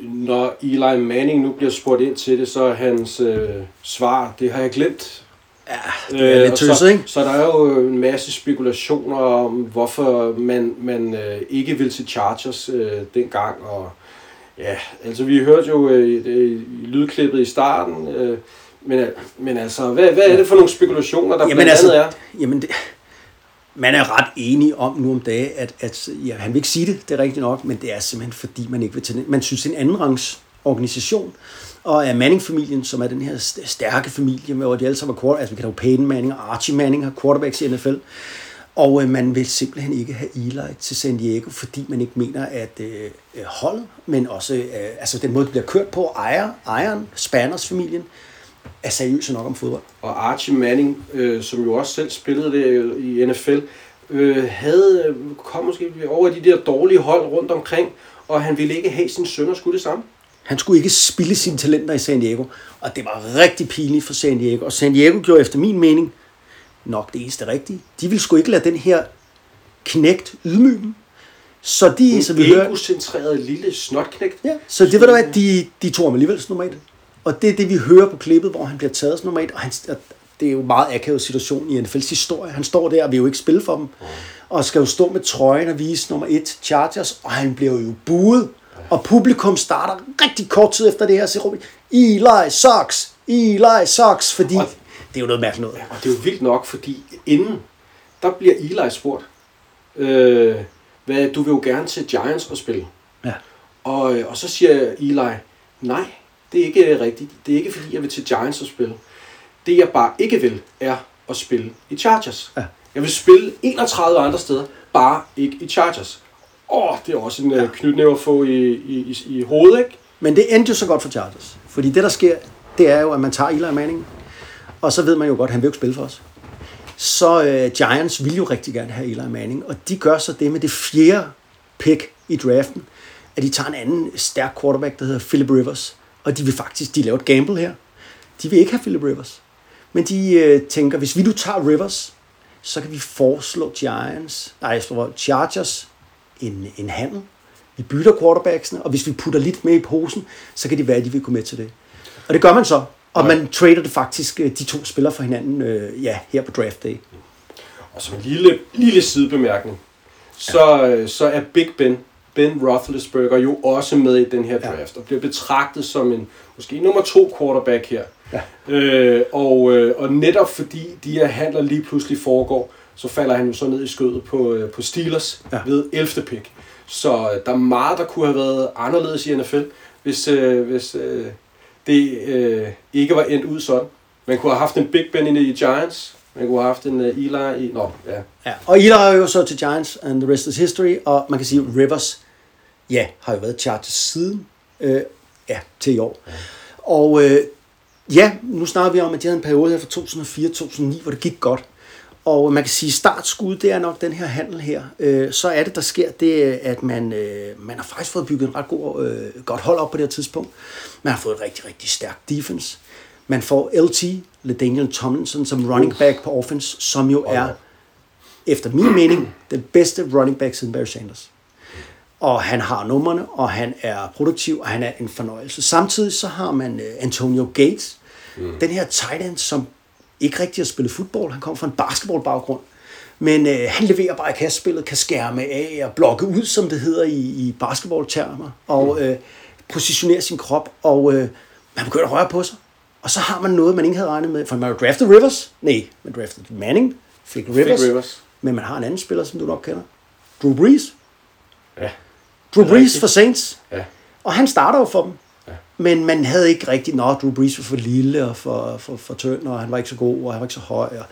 når Eli Manning nu bliver spurgt ind til det, så er hans øh, svar, det har jeg glemt. Det er lidt og tøset, så, ikke? så der er jo en masse spekulationer om, hvorfor man, man øh, ikke vil til Chargers øh, dengang. Og, ja, altså vi hørte jo øh, i lydklippet i starten, øh, men, men altså, hvad, hvad er det for nogle spekulationer, der Jamen blandt altså, andet er? jamen det, man er ret enig om nu om dagen, at, at ja, han vil ikke sige det, det er rigtigt nok, men det er simpelthen fordi, man ikke vil til. Man synes, det er en andenrangs organisation, og er Manning-familien, som er den her st- stærke familie, hvor de alle sammen er quarter, altså vi kan have Peyton Manning og Archie Manning har quarterbacks i NFL, og øh, man vil simpelthen ikke have Eli til San Diego, fordi man ikke mener, at øh, holdet, men også øh, altså den måde, det bliver kørt på, ejer, ejeren, Spanners-familien, er seriøse nok om fodbold. Og Archie Manning, øh, som jo også selv spillede det i NFL, øh, havde, øh, kom måske over de der dårlige hold rundt omkring, og han ville ikke have sin søn og skulle det samme. Han skulle ikke spille sine talenter i San Diego, og det var rigtig pinligt for San Diego. Og San Diego gjorde efter min mening nok det eneste rigtige. De ville sgu ikke lade den her knægt ydmyge dem. Så de, så vi En hører, egocentreret lille snotknægt. ja, så det var da, at de, de tog ham alligevel som et. Og det er det, vi hører på klippet, hvor han bliver taget som nummer et. Og han, og det er jo en meget akavet situation i NFL's historie. Han står der og vil jo ikke spille for dem. Og skal jo stå med trøjen og vise nummer et Chargers. Og han bliver jo buet. Og publikum starter rigtig kort tid efter det her. Råber de, Eli sucks! Eli sucks! Fordi Og- det er jo noget mærkeligt noget. Og det er jo vildt nok, fordi inden, der bliver Eli spurgt, øh, hvad, du vil jo gerne til Giants og spille. Ja. Og, øh, og så siger Eli, nej, det er ikke rigtigt. Det er ikke fordi, jeg vil til Giants og spille. Det jeg bare ikke vil, er at spille i Chargers. Ja. Jeg vil spille 31 andre steder, bare ikke i Chargers. Åh, det er også en ja. knytnæve at få i, i, i, i hovedet, ikke? Men det endte jo så godt for Chargers. Fordi det, der sker, det er jo, at man tager Eli Manning, og så ved man jo godt, at han vil jo ikke spille for os. Så øh, Giants vil jo rigtig gerne have Eli Manning, og de gør så det med det fjerde pick i draften, at de tager en anden stærk quarterback, der hedder Philip Rivers. Og de vil faktisk, de laver et gamble her. De vil ikke have Philip Rivers. Men de øh, tænker, hvis vi nu tager Rivers, så kan vi foreslå Giants, nej, Chargers en, en handel. Vi bytter quarterbacksene, og hvis vi putter lidt med i posen, så kan det være, at de vil gå med til det. Og det gør man så. Og man trader det faktisk, øh, de to spiller for hinanden, øh, ja, her på draft day. Og som en lille, lille sidebemærkning, så, øh, så er Big Ben, Ben Roethlisberger, jo også med i den her draft, og bliver betragtet som en måske nummer to quarterback her. Ja. Øh, og, øh, og netop fordi de her handler lige pludselig foregår, så falder han jo så ned i skødet på, øh, på Steelers Ja. ja. ved 11. pick. Så øh, der er meget, der kunne have været anderledes i NFL, hvis, øh, hvis øh, det øh, ikke var endt ud sådan. Man kunne have haft en Big Ben inde i Giants, man kunne have haft en uh, Eli i... Nå, ja. Ja. Og Eli er jo så til Giants, and the rest is history, og man kan sige, Rivers, ja, har jo været Chargers siden, øh, ja, til i år. Og øh, ja, nu snakker vi om, at de havde en periode her fra 2004-2009, hvor det gik godt. Og man kan sige, startskud, det er nok den her handel her. Øh, så er det, der sker, det er, at man, øh, man har faktisk fået bygget en ret god, øh, godt hold op på det her tidspunkt. Man har fået et rigtig, rigtig stærkt defense. Man får LT, Daniel Tomlinson, som running back på offense, som jo er, efter min mening, den bedste running back siden Barry Sanders. Og han har numrene, og han er produktiv, og han er en fornøjelse. Samtidig så har man øh, Antonio Gates, mm. den her tight end, som ikke rigtig har spillet fodbold. Han kommer fra en basketballbaggrund. Men øh, han leverer bare i kastspillet, kan skærme af og blokke ud, som det hedder i, i basketballtermer, og øh, positionere sin krop, og øh, man begynder at røre på sig. Og så har man noget, man ikke havde regnet med. For man har draftet Rivers. Nej, man draftet Manning, fik Rivers. Rivers. Men man har en anden spiller, som du nok kender. Drew Brees. Ja. Drew Brees for Saints. Ja. Og han starter jo for dem. Ja. Men man havde ikke rigtig, nå, Drew Brees var for lille og for, for, for tynd, og han var ikke så god, og han var ikke så høj. Og...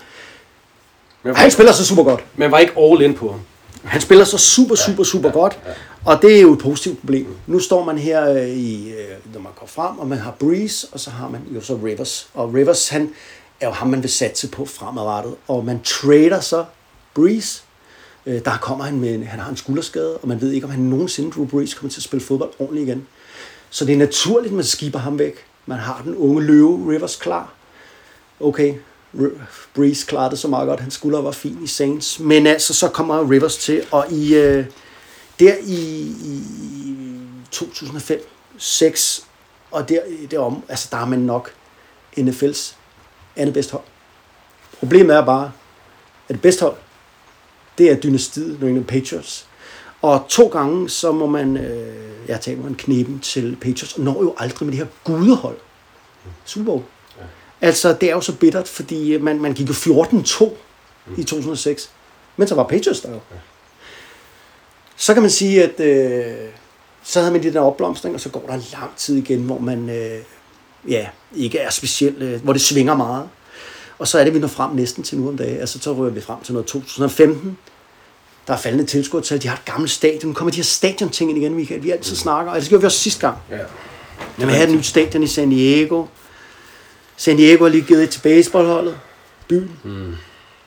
Men Og han spiller så super godt. man var ikke all in på ham. Han spiller så super, super, super godt. Og det er jo et positivt problem. Nu står man her øh, i, øh, når man går frem, og man har Breeze, og så har man jo så Rivers. Og Rivers, han er jo ham, man vil satse på fremadrettet. Og man trader så Breeze. Øh, Der kommer han med, han har en skulderskade, og man ved ikke, om han nogensinde, Drew Brees, kommer til at spille fodbold ordentligt igen. Så det er naturligt, at man skipper ham væk. Man har den unge løve, Rivers, klar. Okay, R- Breeze klarede det så meget godt. Hans skulder var fin i Saints. Men altså, så kommer Rivers til, og i, øh, der i, i 2005, 6 og der, derom, altså der er man nok NFL's andet bedste hold. Problemet er bare, at det bedste hold, det er dynastiet New England Patriots. Og to gange, så må man, øh, jeg tager man kneben til Patriots, og når jo aldrig med det her gudehold. Super Bowl. Altså, det er jo så bittert, fordi man, man gik jo 14-2 i 2006. Men så var Patriots der jo. Så kan man sige, at øh, så havde man den der opblomstring, og så går der lang tid igen, hvor man øh, ja, ikke er specielt, øh, hvor det svinger meget. Og så er det, vi når frem næsten til nu om dagen. Altså, så rører vi frem til noget 2015. Der er faldende tilskudstal. De har et gammelt stadion. Nu kommer de her stadion-ting ind igen, Michael. Vi altid snakker, og det gjorde vi også sidste gang. Ja. Men vi havde et nyt stadion i San Diego. San Diego har lige givet et til baseballholdet. Byen. Mm.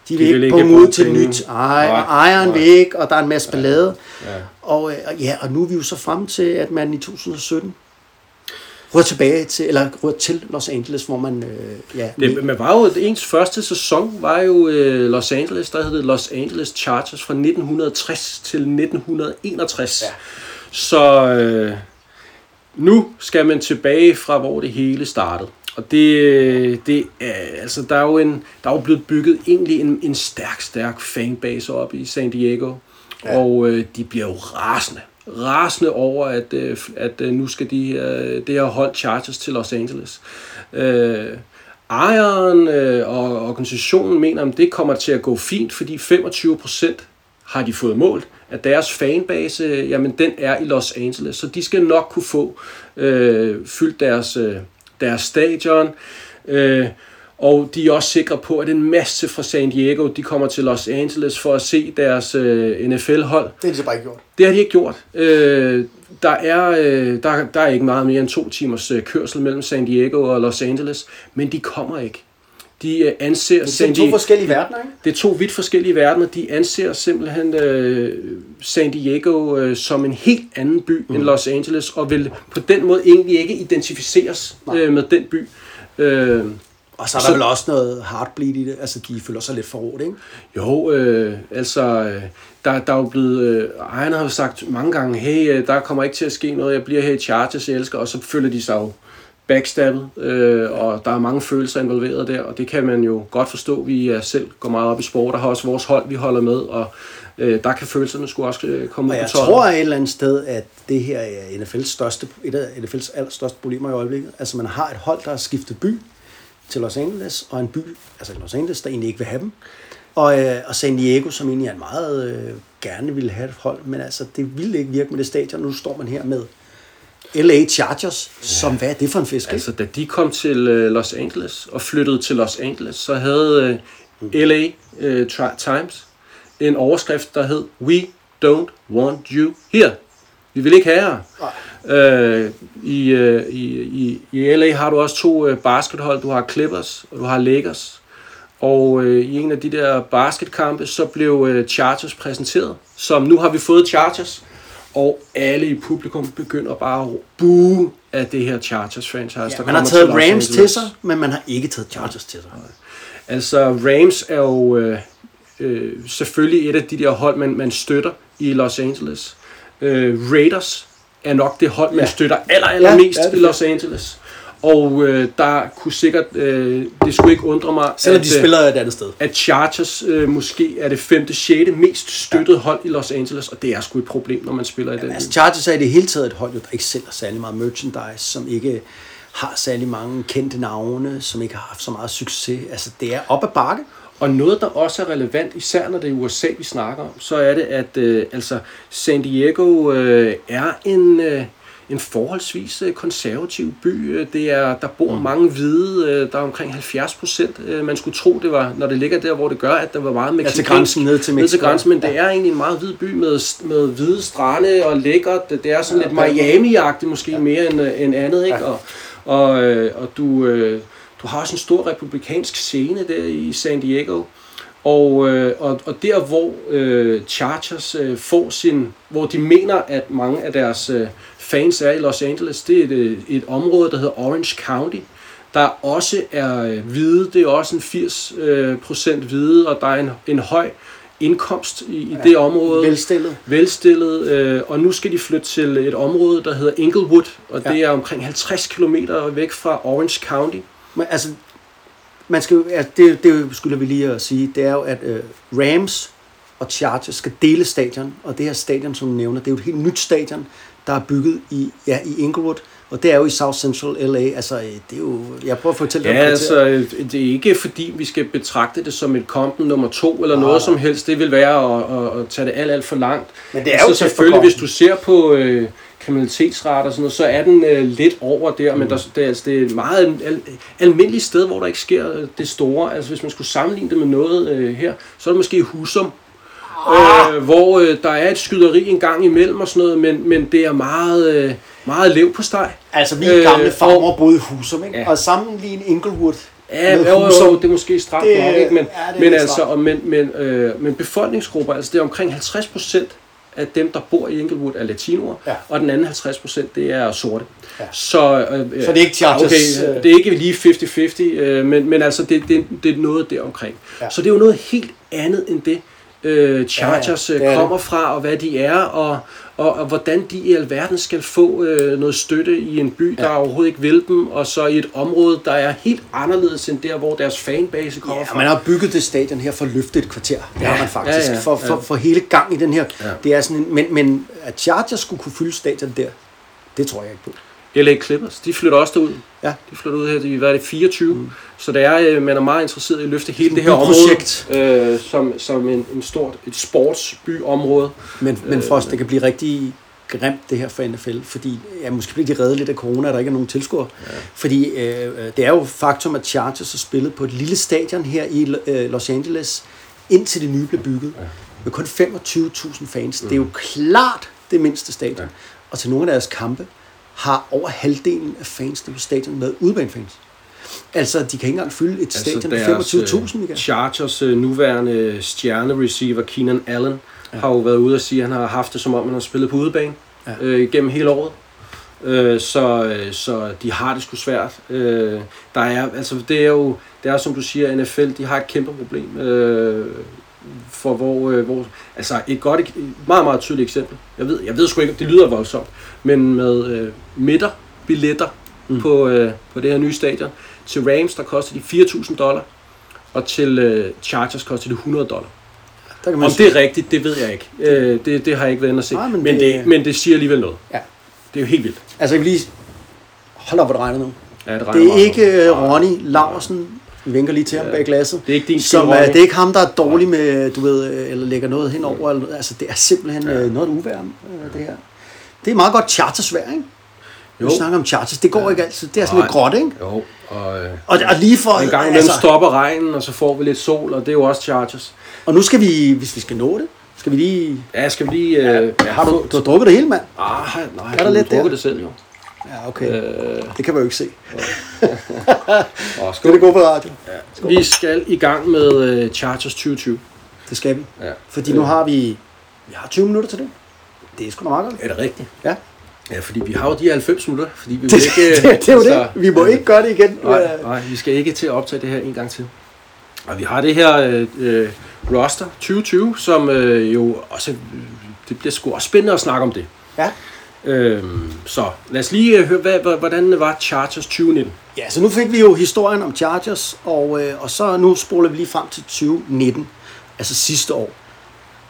De vil, vil ikke punge ud til penge. nyt. Ej, Nej, ejeren nej. vil ikke, og der er en masse ballade. Ja. Og, øh, og ja, og nu er vi jo så frem til, at man i 2017 rører tilbage til, eller rører til Los Angeles, hvor man, øh, ja, Det, men var jo, ens første sæson var jo øh, Los Angeles, der hed det Los Angeles Chargers fra 1960 til 1961. Ja. Så øh, nu skal man tilbage fra, hvor det hele startede. Og det, det er, altså, der er jo, en, der er jo blevet bygget egentlig en, en stærk, stærk fanbase op i San Diego. Ja. Og øh, de bliver jo rasende. Rasende over, at, øh, at øh, nu skal de, her, det her hold charges til Los Angeles. Øh, ejeren øh, og organisationen mener, at det kommer til at gå fint, fordi 25 procent har de fået målt, at deres fanbase, jamen den er i Los Angeles, så de skal nok kunne få øh, fyldt deres, øh, deres stadion. Øh, og de er også sikre på, at en masse fra San Diego, de kommer til Los Angeles for at se deres øh, NFL-hold. det er de så bare ikke gjort. Det har de ikke gjort. Øh, der, er, øh, der, der er ikke meget mere end to timers øh, kørsel mellem San Diego og Los Angeles, men de kommer ikke. De øh, anser Det San er to Di- forskellige verdener, ikke? det er to vidt forskellige verdener. De anser simpelthen øh, San Diego øh, som en helt anden by mm. end Los Angeles, og vil på den måde egentlig ikke identificeres øh, med den by. Øh, Og så er der Så- vel også noget heartbleed i det. Altså, de føler sig lidt forrådt, ikke? Jo, øh, altså, øh, der, der er jo blevet, øh, ejerne har jo sagt mange gange, hey, øh, der kommer ikke til at ske noget, jeg bliver her i Chargers, jeg elsker, og så føler de sig jo backstabbet, øh, og der er mange følelser involveret der, og det kan man jo godt forstå, vi er selv går meget op i sport, og har også vores hold, vi holder med, og øh, der kan følelserne sgu også øh, komme Og ud jeg på tøjet. tror et eller andet sted, at det her er NFL's største, et af NFL's allerstørste problemer i øjeblikket. Altså, man har et hold, der har skiftet by til Los Angeles, og en by, altså Los Angeles, der egentlig ikke vil have dem. Og, øh, og San Diego, som egentlig er en meget øh, gerne ville have et hold, men altså, det ville ikke virke med det stadion. Nu står man her med LA Chargers, som hvad er det for en fisk, Altså, da de kom til øh, Los Angeles og flyttede til Los Angeles, så havde øh, LA øh, Times en overskrift, der hed We don't want you here. Vi vil ikke have jer. Øh, i, øh, i, i, I LA har du også to øh, baskethold. Du har Clippers og du har Lakers. Og øh, i en af de der basketkampe, så blev øh, Chargers præsenteret. Som nu har vi fået Chargers. Og alle i publikum begynder bare at bue af det her Chargers franchise. Ja, der man har taget til Rams til sig, men man har ikke taget Chargers til sig. Altså, Rams er jo øh, øh, selvfølgelig et af de der hold, man, man støtter i Los Angeles. Øh, Raiders er nok det hold, man Ja. støtter aller, aller Ja, mest ja, i Los Angeles. Og øh, der kunne sikkert, øh, det skulle ikke undre mig, Selvom at, de øh, spiller et andet sted. at Chargers øh, måske er det femte, sjette mest støttede hold i Los Angeles, og det er sgu et problem, når man spiller i den Altså. Chargers er i det hele taget et hold, der ikke sælger særlig meget merchandise, som ikke har særlig mange kendte navne, som ikke har haft så meget succes. Altså, det er op ad bakke. Og noget, der også er relevant, især når det er USA, vi snakker om, så er det, at øh, altså, San Diego øh, er en, øh, en forholdsvis øh, konservativ by. Øh, Det er, der bor mm. mange hvide, øh, der er omkring 70 procent. Man skulle tro, det var, når det ligger der, hvor det gør, at der var meget mexicansk. grænsen, ned til Ned til grænsen, men det er egentlig en meget hvid by med, med hvide strande og lækkert. Det er sådan lidt Miami-agtigt måske mere end, end andet, ikke? Og, og, øh, og du, øh, du har også en stor republikansk scene der i San Diego. Og, øh, og, og der, hvor øh, Chargers øh, får sin, hvor de mener, at mange af deres øh, fans er i Los Angeles, det er et, øh, et område, der hedder Orange County, der også er øh, hvide, det er også en 80 øh, procent hvide, og der er en, en høj indkomst i, i det område. Velstillet. Velstillet, øh, og nu skal de flytte til et område, der hedder Inglewood, og Ja. det er omkring 50 km væk fra Orange County. Men altså, man skal altså, det, det skylder vi lige at sige, det er jo, at øh, Rams og Chargers skal dele stadion, og det her stadion, som du nævner, det er jo et helt nyt stadion, der er bygget i, ja, i Inglewood, og det er jo i South Central LA, altså øh, det er jo, jeg prøver at fortælle Ja, dig om altså, øh, det er ikke fordi, vi skal betragte det som et Compton nummer to eller Nej, noget som helst. Det vil være at, at, at tage det alt, alt for langt. Men det er altså, jo tæt på selvfølgelig, hvis du ser på øh, kriminalitetsrater og sådan noget, så er den øh, lidt over der, mm. men der, det, er, altså, det er et meget al, almindeligt sted, hvor der ikke sker øh, det store. Altså, hvis man skulle sammenligne det med noget øh, her, så er det måske Husum, Ah! øh, hvor øh, der er et skyderi en gang imellem og sådan noget, men, men det er meget... Øh, meget lev på steg. Altså, min gamle farmor boede i Husum, ikke? Ja. Og sammenligne Inglewood Ja, med jo, jo, det er måske stramt det- nok, ikke? Men, ja, men, altså, og men, men, øh, men befolkningsgrupper, altså det er omkring 50 procent af dem, der bor i Inglewood, er latinoer, Ja. og den anden 50 procent, det er sorte. Ja. Så, øh, Så det er ikke Chargers, Okay, øh, det er ikke lige 50-50, øh, men, men altså, det, det, det er noget deromkring. Ja. Så det er jo noget helt andet end det, øh, Chargers Ja, ja, det. kommer fra, og hvad de er, og, og, og hvordan de i alverden skal få øh, noget støtte i en by, der overhovedet ikke vil dem, og så i et område, der er helt anderledes end der, hvor deres fanbase kommer Ja, fra. man har bygget det stadion her for at løfte et kvarter. Det Ja, har man faktisk. ja, ja, for, for, ja. for hele gang i den her. Ja. Det er sådan en, men, men at Chargers skulle kunne fylde stadion der, det tror jeg ikke på. LA Clippers, de flytter også derud. Ja. De flytter ud her, de hvad er det, 24. Mm. Så det er, øh, man er meget interesseret i at løfte hele det her byprojekt. område øh, som, som en, en stort et sportsbyområde. Men, men Frost, det kan blive rigtig grimt det her for NFL, fordi ja, måske bliver de reddet lidt af corona, at der ikke er nogen tilskuere. Ja. Fordi øh, øh, det er jo faktum, at Chargers har spillet på et lille stadion her i øh, Los Angeles, indtil det nye blev bygget, ja. med kun 25.000 fans. Det er jo klart det mindste stadion. Ja. Og til nogle af deres kampe har over halvdelen af fansene på stadion været udbanefans. Altså, de kan ikke engang fylde et stadion med 25.000 igen. øh, Chargers øh, nuværende stjerne-receiver, Keenan Allen, ja. har jo været ude og sige, at han har haft det som om, han har spillet på udebane Ja. ja. øh, gennem hele året. Øh, så, øh, så de har det sgu svært. Øh, der er, altså, det er jo, det er som du siger, NFL, de har et kæmpe problem. Øh, for hvor, øh, hvor, altså et godt, et meget, meget tydeligt eksempel. Jeg ved, jeg ved sgu ikke, det lyder voldsomt, men med øh, midter, billetter mm. på, øh, på det her nye stadion. Til Rams, der koster de 4.000 dollar, og til øh, Chargers koster det 100 dollar. Der kan man Om sige- det er rigtigt, det ved jeg ikke. Øh, det, det har jeg ikke været inde at se. Nej, men men, det- det, men det siger alligevel noget. Ja. Det er jo helt vildt. Altså, jeg vil lige... Hold op, hvor det regner nu. Ja, det, regner Det er ikke uh, Ronny Larsen, vinker lige til ham bag glasset. Det er ikke din som, er. Det er ikke ham, der er dårlig med, du ved, øh, eller lægger noget henover. Eller, noget. altså, det er simpelthen ja. noget uvær, øh, det her. Det er meget godt chartersvær, ikke? Jo. Vi snakker om charters. Det går ja. ikke altid. Det er sådan lidt Nej. gråt, ikke? Jo, og, øh, Og, og lige for... en gang imellem altså, stopper regnen, og så får vi lidt sol, og det er jo også Chargers. Og nu skal vi, hvis vi skal nå det, skal vi lige... Ja, skal vi lige... Øh, ja, Har du, du har drukket det hele, mand? Ah, nej, Er der lidt der? det selv jo. Ja, okay. Øh, det kan man jo ikke se. Og Skal det gå på radio? Ja. Vi skal i gang med øh, Chargers 2020. Det skal vi. Ja. Fordi nu har vi... Vi har 20 minutter til det. Det er sgu da meget godt. Er det rigtigt? Ja. Ja, fordi vi har jo de her 90 minutter, fordi vi vil Det, ikke... det, det er jo altså, det. Vi må ikke gøre det igen. Nej, nej, vi skal ikke til at optage det her en gang til. Og vi har det her øh, øh, roster 2020, som øh, jo også... Det bliver sgu også spændende at snakke om det. Ja. Øhm, så lad os lige øh, høre, hvad, hvordan var Chargers 2019? Ja, så nu fik vi jo historien om Chargers, og, øh, og så nu spoler vi lige frem til 2019, altså sidste år.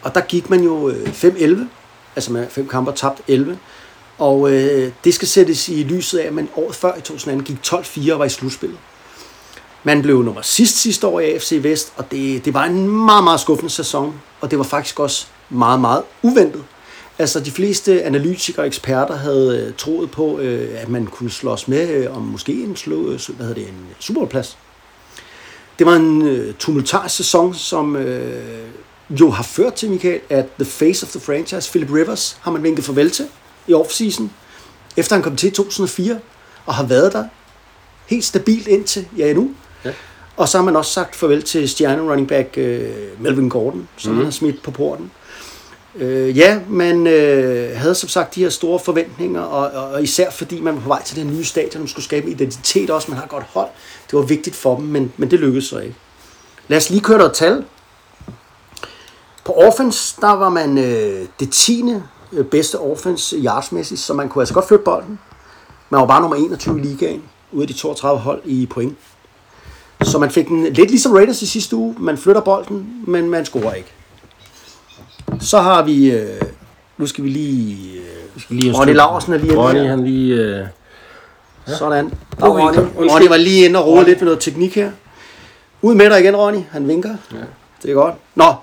Og der gik man jo øh, 5-11, altså med fem kampe og tabt 11. Og øh, det skal sættes i lyset af, at man året før i 2018 gik 12-4 og var i slutspillet. Man blev nummer sidst sidste år i AFC Vest, og det, det var en meget, meget skuffende sæson, og det var faktisk også meget, meget uventet. Altså de fleste analytikere og eksperter havde øh, troet på, øh, at man kunne slås med øh, om måske en, slå, hvad hedder det, en Superbowl-plads. Det var en tumultarisk sæson, som jo har ført til, Michael, at the face of the franchise, Philip Rivers, har man vinket farvel til i offseason, efter han kom til i 2004, og har været der helt stabilt indtil, ja nu. Ja. Og så har man også sagt farvel til stjerne running back øh, Melvin Gordon, som mm. han har smidt på porten. Øh, ja, man øh, havde som sagt de her store forventninger, og, og, og især fordi man var på vej til det nye stadion, man skulle skabe en identitet også, man har godt hold. Det var vigtigt for dem, men, men det lykkedes så ikke. Lad os lige køre noget tal. På offense, der var man øh, det 10. øh, bedste offense yardsmæssigt, så man kunne altså godt flytte bolden. Man var bare nummer 21 i ligaen, ud af de 32 hold i point. Så man fik den lidt ligesom Raiders i sidste uge. Man flytter bolden, men man scorer ikke. Så har vi... Øh, nu skal vi lige... Øh, Vi skal lige Ronny Laursen er lige Ronny, han lige... Øh, Sådan. Nu Og Ronny. Ronny var lige inde og rode lidt med noget teknik her. Ud med dig igen, Ronny. Han vinker. Ja. Det er godt. Nå,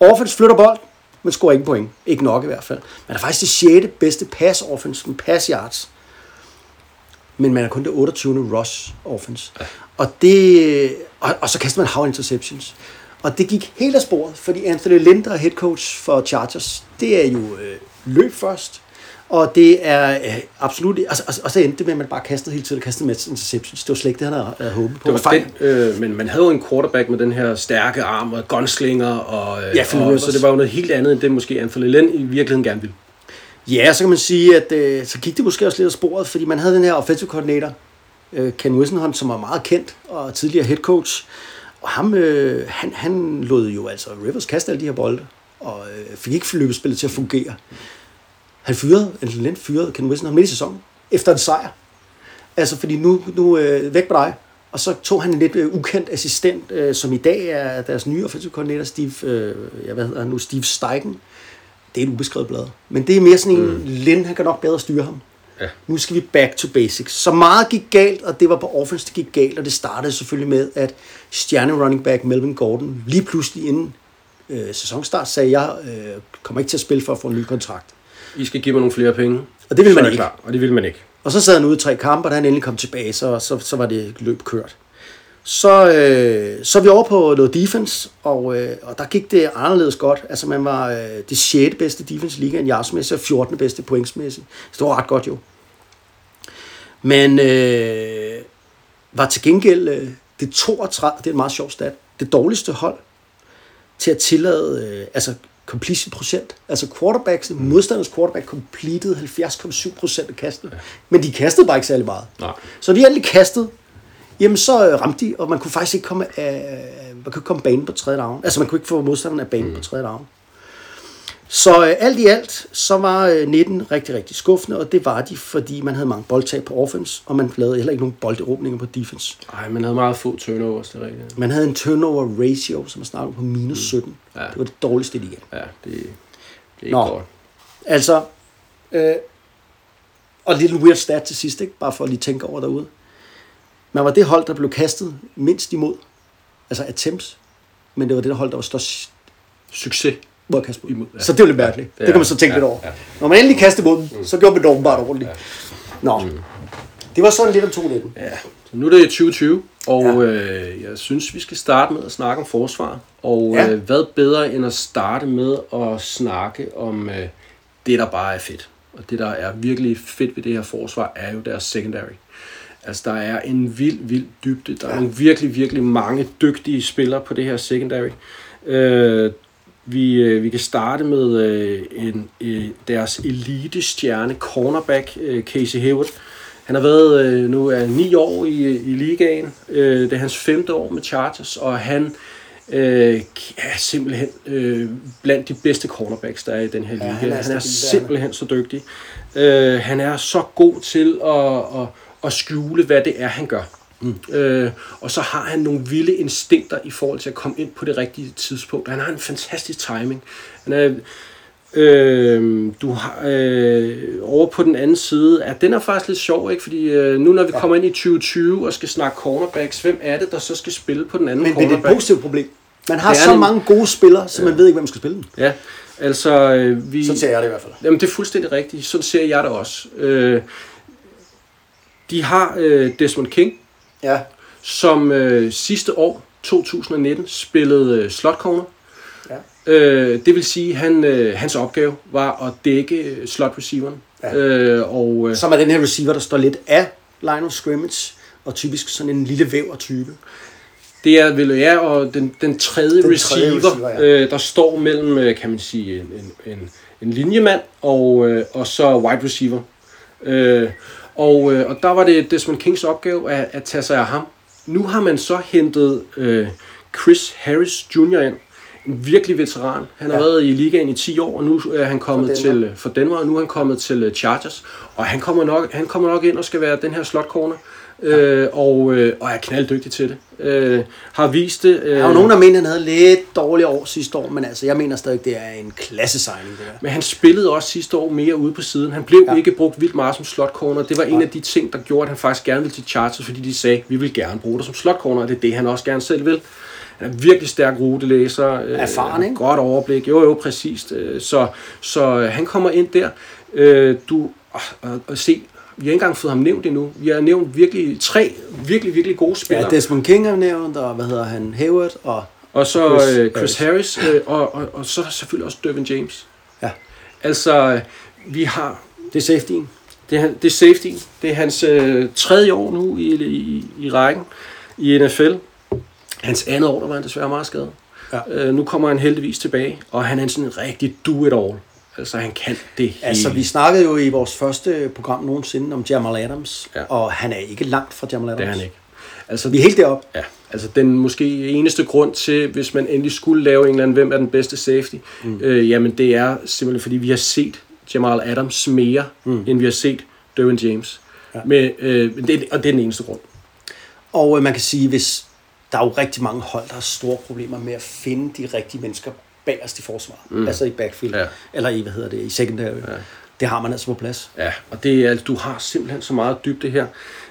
offense flytter bold, men scorer ikke point. Ikke nok i hvert fald. Man er faktisk det 6. bedste pass offense, med pass yards. Men man er kun det 28. rush offense. Ja. Og, det, og, og så kaster man hav interceptions. Og det gik helt af sporet, fordi Anthony Linder, head coach for Chargers, det er jo øh, løb først. Og det er øh, absolut... Altså, altså, og så endte det med, at man bare kastede hele tiden og kastede med interceptions. Det var slet ikke det, han havde, havde håbet på. Det var Fejl. den, øh, men man havde jo en quarterback med den her stærke arm og gunslinger, og, øh, Ja, og, så det var jo noget helt andet, end det måske Anthony Lynn i virkeligheden gerne ville. Ja, så kan man sige, at øh, så gik det måske også lidt af sporet, fordi man havde den her offensive coordinator, øh, Ken Wissenhunt, som var meget kendt og tidligere head coach. Og ham, øh, han, han lod jo altså Rivers kaste alle de her bolde, og øh, fik ikke løbespillet til at fungere. Han fyrede, Anthony Lynn fyrede Ken Wissenhunt midt i sæsonen, efter en sejr. Altså, fordi nu, nu øh, væk med dig. Og så tog han en lidt øh, ukendt assistent, øh, som i dag er deres nye offensive coordinator, Steve, øh, ja, hvad hedder han nu, Steve Steichen. Det er et ubeskrevet blad. Men det er mere sådan en, mm. Lin, han kan nok bedre styre ham. Ja. Nu skal vi back to basics. Så meget gik galt, og det var på offense, det gik galt, og det startede selvfølgelig med, at stjerne running back Melvin Gordon lige pludselig inden øh, sæsonstart sagde, jeg øh, kommer ikke til at spille for at få en ny kontrakt. I skal give mig nogle flere penge. Og det ville man ikke. Klar, og det ville man ikke. Og så sad han ude i tre kampe, og da han endelig kom tilbage, så, så, så var det løb kørt. Så, øh, så er vi over på noget defense, og, øh, og der gik det anderledes godt. Altså man var øh, det 6. bedste defense i ligaen, yardsmæssigt, og 14. bedste pointsmæssigt. Så det var ret godt jo. Men øh, var til gengæld øh, det 32, det er en meget sjov stat, det dårligste hold til at tillade, øh, altså completion procent. Altså quarterbacks, mm. modstanders quarterback completed 70,7 procent af kastet. Ja. Men de kastede bare ikke særlig meget. Nej. Så de endelig kastede, jamen så øh, ramte de, og man kunne faktisk ikke komme af, man kunne ikke komme banen på tredje down. Altså man kunne ikke få modstanderen af banen mm. på tredje down. Så øh, alt i alt, så var øh, 19 rigtig, rigtig skuffende, og det var de, fordi man havde mange boldtab på offense, og man lavede heller ikke nogen bolderåbninger på defense. Ej, man havde meget få turnovers, det er rigtigt. Man havde en turnover ratio, som man snakkede på minus 17. Ja. Det var det dårligste i ligaen. Ja, det, det er ikke Nå. godt. Altså, øh, og en lille weird stat til sidst, ikke? bare for at lige tænke over derude. Man var det hold, der blev kastet mindst imod, altså attempts, men det var det der hold, der var størst Succes. Mod kaste mod. Imod, ja. Så det var lidt mærkeligt. Ja, det kan man så ja, tænke ja, lidt over. ja. Når man endelig kastede mod dem, så gjorde man det åbenbart ordentligt. Nå, det var sådan lidt om 219. Ja, så nu er det 2020, og Ja. ja. øh, jeg synes, vi skal starte med at snakke om forsvar. Og Ja. ja. øh, hvad bedre end at starte med at snakke om øh, det, der bare er fedt. Og det, der er virkelig fedt ved det her forsvar, er jo deres secondary. Altså, der er en vild, vild dybde. Der er nogle virkelig, virkelig mange dygtige spillere på det her secondary. Øh, vi, øh, vi kan starte med øh, en, øh, deres elite-stjerne, cornerback, øh, Casey Hayward. Han har været øh, nu er ni år i, i ligaen. Øh, det er hans femte år med Chargers, og han øh, er simpelthen øh, blandt de bedste cornerbacks, der er i den her liga. han han er det er han. simpelthen så dygtig. Øh, han er så god til at, at, at skjule, hvad det er, han gør. Mm. Øh, og så har han nogle vilde instinkter i forhold til at komme ind på det rigtige tidspunkt. Han har en fantastisk timing. Han er, øh, du har øh, over på den anden side, at den er faktisk lidt sjov, ikke? Fordi øh, nu når vi kommer ind i 2020 og skal snakke cornerbacks, hvem er det, der så skal spille på den anden Men, men det er et cornerback? positivt problem. Man har så en- mange gode spillere, så man ved ikke, hvem skal spille dem. Ja, altså øh, vi... Sådan ser jeg det i hvert fald. Jamen, det er fuldstændig rigtigt. Sådan ser jeg det også. Øh, de har øh, Desmond King, Ja, som øh, sidste år, 2019, spillede øh, slot corner. Ja. Øh, det vil sige, han øh, hans opgave var at dække øh, slot receiveren. Ja. Øh, og, øh, som er den her receiver, der står lidt af line of scrimmage, og typisk sådan en lille væver-type. Det er vel ja, og den, den tredje Den receiver, tredje receiver, ja. øh, der står mellem, øh, kan man sige, en, en, en, en linjemand og, øh, og så wide receiver. Øh, og, øh, og der var det Desmond Kings opgave at, at tage sig af ham. Nu har man så hentet øh, Chris Harris Jr. ind. En virkelig veteran. Han har Ja. været i ligaen i 10 år, og nu er han kommet For Denver. til for Denver, og nu er han kommet til øh, Chargers. Og han kommer nok, han kommer nok ind og skal være den her slot corner. Øh, og, øh, og er knalddygtig til det. Øh, har vist det. Øh, Der er jo nogen, der mener, han havde lidt dårlige år sidste år, men altså, jeg mener stadig, det er en klassesigning, det der. Men han spillede også sidste år mere ude på siden. Han blev Ja. ikke brugt vildt meget som slot corner. Det var en af de ting, der gjorde, at han faktisk gerne ville til Chargers, fordi de sagde, vi vil gerne bruge dig som slot corner, og det er det, han også gerne selv vil. Han er virkelig stærk rutelæser. øh, Erfaren, ikke? Godt overblik. Jo, jo, præcist. Øh, Så, så øh, han kommer ind der. Øh, Du, og, og, og se, vi har ikke engang fået ham nævnt endnu. Vi har nævnt virkelig tre virkelig, virkelig gode Ja, spillere. Desmond King er nævnt, og hvad hedder han, Hayward, og Og så Chris øh, Chris Harris. Øh, og, og, og så selvfølgelig også Dervin James. Ja. Altså, øh, vi har Det er safetyen. Det er, det er safety. Det er hans øh, tredje år nu i, i, i rækken i NFL. Hans andet år, der var han desværre meget skadet. Ja. Øh, nu kommer han heldigvis tilbage, og han er sådan en rigtig do-it-all. Altså, han kan det hele. Altså, vi snakkede jo i vores første program nogensinde om Jamal Adams, Ja. og han er ikke langt fra Jamal Adams. Det er han ikke. Altså, Vi er helt deroppe. Ja, altså den måske eneste grund til, hvis man endelig skulle lave en eller anden, hvem er den bedste safety, mm. øh, jamen det er simpelthen fordi, vi har set Jamal Adams mere, mm. end vi har set Derwin James. Ja. Med, øh, det, og det er den eneste grund. Og øh, man kan sige, hvis der er jo rigtig mange hold, der har store problemer med at finde de rigtige mennesker bagerst i forsvaret. Mm. Altså i backfield. Ja. Eller i, hvad hedder det, i secondary. Ja. Det har man altså på plads. Ja, og det er, du har simpelthen så meget dybde her.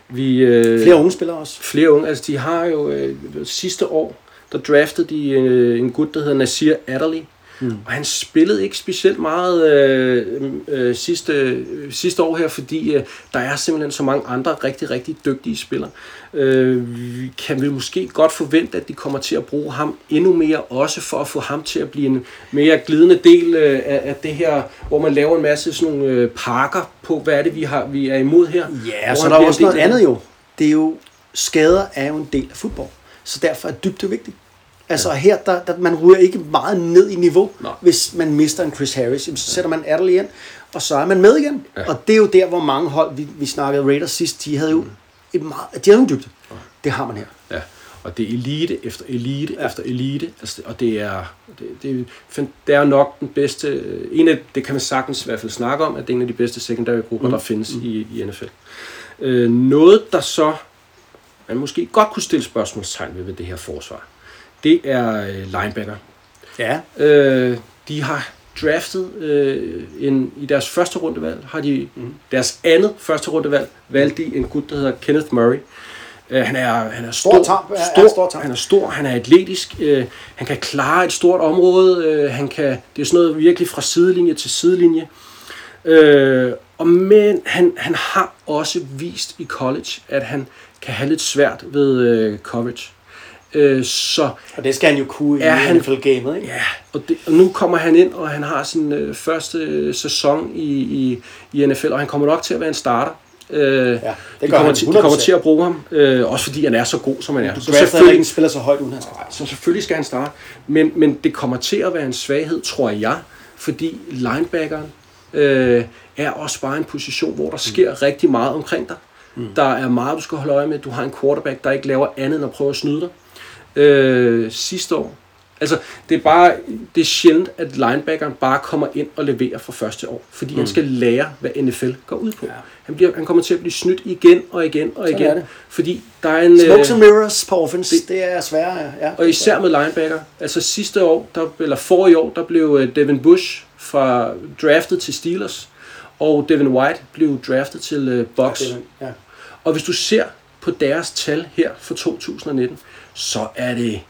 Vi, øh, Flere unge spillere også. Flere unge, altså de har jo øh, sidste år, der draftede de øh, en gut, der hedder Nasir Adderley. Mm. Og han spillede ikke specielt meget øh, øh, sidste, øh, sidste år her, fordi øh, der er simpelthen så mange andre rigtig, rigtig dygtige spillere. Øh, kan vi måske godt forvente, at de kommer til at bruge ham endnu mere, også for at få ham til at blive en mere glidende del øh, af, af det her, hvor man laver en masse sådan nogle øh, pakker på, hvad er det, vi, har, vi er imod her. Ja, så der er også noget andet jo. Det er jo, skader er jo en del af fodbold. Så derfor er dybde vigtigt. Altså her, der, der, man ryger ikke meget ned i niveau, Nej. hvis man mister en Chris Harris. Så sætter man Adderley ind, og så er man med igen. Ja. Og det er jo der, hvor mange hold, vi, vi snakkede Raiders sidst, de havde jo et meget, de havde en dybde. Det har man her. Ja, og det er elite efter elite ja. efter elite, altså, og det er, det, det, er- det er nok den bedste, en af, det kan man sagtens i hvert fald snakke om, at det er en af de bedste secondary grupper, mm. der findes mm. i, i NFL. Øh, noget, der så, man måske godt kunne stille spørgsmålstegn ved, ved det her forsvar, det er øh, linebacker. Ja. Øh, de har draftet øh, en, i deres første rundevalg, har de mm. deres andet første rundevalg, valgte de en gut, der hedder Kenneth Murray. Øh, han er, han er stor, Stor tarm, ja, stor, ja, stor han er stor, han er atletisk, øh, han kan klare et stort område, øh, han kan, det er sådan noget virkelig fra sidelinje til sidelinje. Øh, og men han, han har også vist i college, at han kan have lidt svært ved øh, coverage. Øh, så Og det skal han jo kunne Er i NFL-gamet, ikke? Ja, og, det, og nu kommer han ind, og han har sin øh, første øh, sæson i, i, i NFL, og han kommer nok til at være en starter. Øh, det de, kommer han til, de kommer 100%. til at bruge ham, øh, også fordi han er så god, som han er. Du Så heller ikke spiller så højt, uden han skal. så selvfølgelig skal han starte. Men, men det kommer til at være en svaghed, tror jeg, fordi linebackeren øh, er også bare en position, hvor der sker mm. rigtig meget omkring dig. Mm. Der er meget, du skal holde øje med. Du har en quarterback, der ikke laver andet end at prøve at snyde dig. Øh, sidste år. Altså, det er bare, det er sjældent, at linebackeren bare kommer ind og leverer for første år. Fordi mm. han skal lære, hvad NFL går ud på. Ja. Han, bliver, han kommer til at blive snydt igen og igen og Sådan igen. det. Fordi der er en... Smokes øh, and mirrors på offense, det, det er sværere, ja. og især med linebacker. Altså sidste år, der, eller forrige år, der blev øh, Devin Bush fra draftet til Steelers, og Devin White blev draftet til øh, Bucks. Ja. Og hvis du ser på deres tal her for 2019, så er det,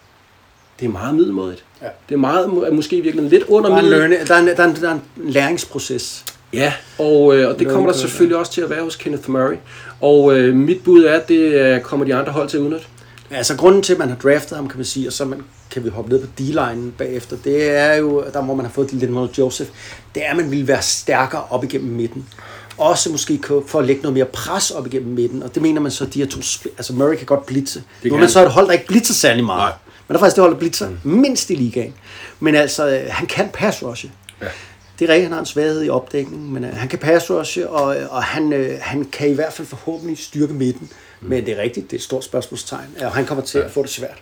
det er meget middelmådigt. Ja. Det er meget, måske virkelig lidt under Der er, middel. der, er en, der, er en, der er en læringsproces. Ja, og, øh, og det kommer der selvfølgelig også til at være hos Kenneth Murray. Og øh, mit bud er, at det øh, kommer de andre hold til at udnytte. Altså grunden til, at man har draftet ham, kan man sige, og så man, kan vi hoppe ned på D-linen bagefter, det er jo, der må man have fået Lindemann Joseph, det er, at man vil være stærkere op igennem midten. Også måske for at lægge noget mere pres op igennem midten, og det mener man så, at de her to, altså Murray kan godt blitse. Nu er man så et hold, der ikke blitzer særlig meget. Nej. Men der er faktisk det hold, der blitzer mm. mindst i ligaen. Men altså, øh, han kan pass rushe. Ja. Det er rigtigt, han har en svaghed i opdækningen, men øh, han kan pass rushe, og, og han, øh, han kan i hvert fald forhåbentlig styrke midten. Mm. Men det er rigtigt, det er et stort spørgsmålstegn, og han kommer til ja. at få det svært.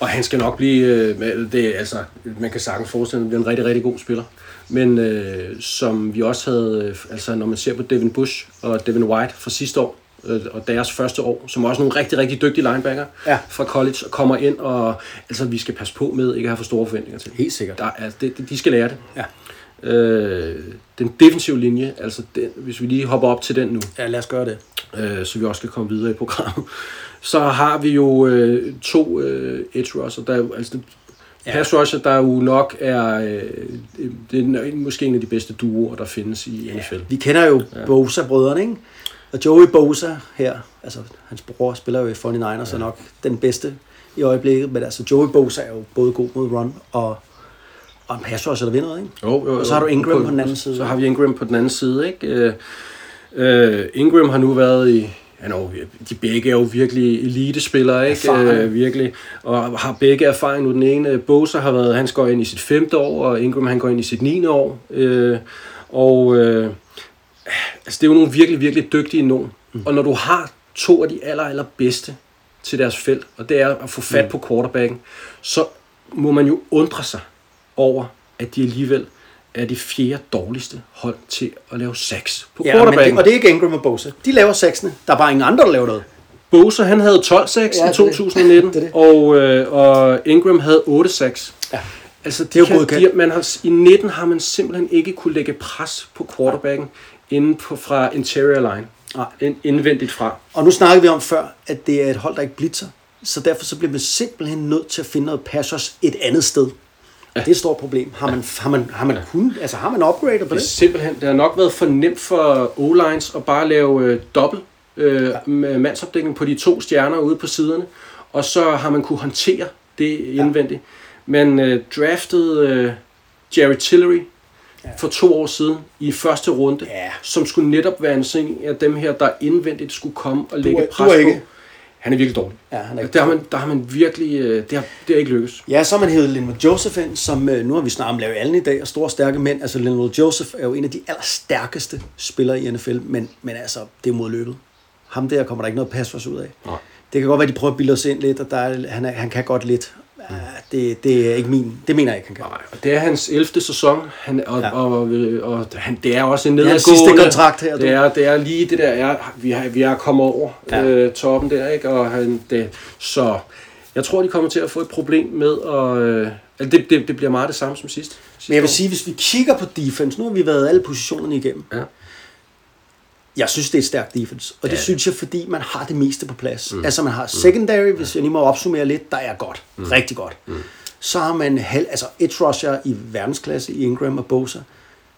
Og han skal nok blive, øh, det, altså, man kan sagtens forestille sig, at han bliver en rigtig, rigtig god spiller. Men øh, som vi også havde, øh, altså når man ser på Devin Bush og Devin White fra sidste år, øh, og deres første år, som også nogle rigtig, rigtig dygtige linebacker Ja. fra college, og kommer ind, og altså, vi skal passe på med ikke at have for store forventninger til. Helt sikkert. Der er, det, det- de skal lære det. Ja. Øh, den defensive linje, altså den, hvis vi lige hopper op til den nu, Ja, lad os gøre det. øh, så vi også kan komme videre i programmet. Så har vi jo øh, to øh, edge rusher, der er altså ja. pass rusher, der jo nok er, øh, det er måske en af de bedste duoer, der findes i NFL. Vi kender jo ja. Bosa-brødrene, ikke? Og Joey Bosa her, altså hans bror spiller jo i 49ers, ja. er nok den bedste i øjeblikket, men altså Joey Bosa er jo både god mod run og, Og en pass rusher, der vinder ikke? Jo, jo, Og så har du Ingram jo. på den anden side. Så har vi Ingram på den anden side, ikke? Øh, øh, Ingram har nu været i... Han er jo, de begge er jo virkelig elitespillere, ikke? Erfaring. Øh, virkelig. Og har begge erfaring nu. Den ene, Bosa har været, han går ind i sit femte år, og Ingram han går ind i sit 9. år. Øh, og øh, altså, det er jo nogle virkelig, virkelig dygtige nogen. Mm. Og når du har to af de aller, aller bedste til deres felt, og det er at få fat mm. på quarterbacken, så må man jo undre sig over, at de alligevel er det fjerde dårligste hold til at lave sacks på Ja, men det, og det er ikke Ingram og Bosa. De laver seksene. Der er bare ingen andre, der laver noget. Bosa, han havde 12 sacks Ja, ja, det i er det. 2019, Det er det. Og, øh, og Ingram havde 8 sacks. Ja. Altså, de Det er jo kan, de, man har, I 19 har man simpelthen ikke kunne lægge pres på quarterbacken inden på, fra interior line. Nej. Ind, indvendigt fra. Og nu snakkede vi om før, at det er et hold, der ikke blitzer. Så derfor så bliver man simpelthen nødt til at finde noget passers et andet sted. Ja. Det er et stort problem. Har man, har man, har man kun, altså har man upgradet på Det er det? simpelthen, det har nok været for nemt for O-lines at bare lave øh, dobbelt øh, med mandsopdækning på de to stjerner ude på siderne, og så har man kunne håndtere det indvendigt. Men øh, draftede øh, Jerry Tillery ja. for to år siden i første runde, Ja. som skulle netop være en sådan af dem her, der indvendigt skulle komme og lægge er- du pres er ikke- på. Han er virkelig dårlig. Ja, han er der, har man, der har man virkelig, øh, det, har, det har ikke lykkes. Ja, så har man hævet Linwood Joseph ind, som øh, nu har vi snart om Larry Allen i dag, og store stærke mænd. Altså Linwood Joseph er jo en af de allerstærkeste spillere i NFL, men, men altså, det er mod løbet. Ham der kommer der ikke noget pas for os ud af. Nej. Det kan godt være, at de prøver at bilde os ind lidt, og der er, han, er, han kan godt lidt. Det, det er ikke min. Det mener jeg ikke, han kan. Nej, og det er hans 11. sæson, han, og, Ja. og, og, og han, det er også en er hans nedadgående... sidste kontrakt her, du. Det er, det er lige det der, er, vi, har, vi er kommet over Ja. øh, toppen der, ikke? Og han, det, så jeg tror, de kommer til at få et problem med at... Øh, altså det, det, det bliver meget det samme som sidst. sidste Men jeg vil år. sige, hvis vi kigger på defense, nu har vi været alle positionerne igennem. Ja. Jeg synes, det er et stærkt defense. Og det Ja. synes jeg, fordi man har det meste på plads. Mm. Altså man har secondary, hvis jeg lige må opsummere lidt, der er godt. Mm. Rigtig godt. Mm. Så har man halv, altså edge rusher i verdensklasse i Ingram og Bosa.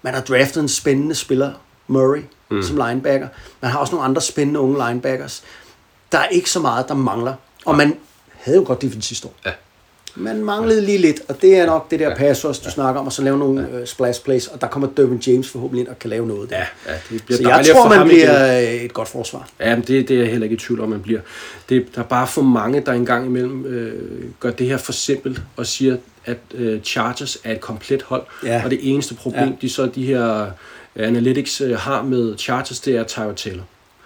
Man har draftet en spændende spiller, Murray, mm. som linebacker. Man har også nogle andre spændende unge linebackers. Der er ikke så meget, der mangler. Og man havde jo godt defense sidste år. Ja. Man manglede lige lidt, og det er nok det der pass rush, du snakker om, og så lave nogle øh, splash plays, og der kommer Derwin James forhåbentlig ind og kan lave noget der. Ja, ja, det bliver Så jeg tror, man bliver igen. øh, et godt forsvar. Ja, men det, det er jeg heller ikke i tvivl om, man bliver. Det, der er bare for mange, der engang imellem øh, gør det her for simpelt og siger, at øh, Chargers er et komplet hold. Ja. Og det eneste problem, Ja. ja. de så de her øh, analytics øh, har med Chargers, det er Tyrod Taylor.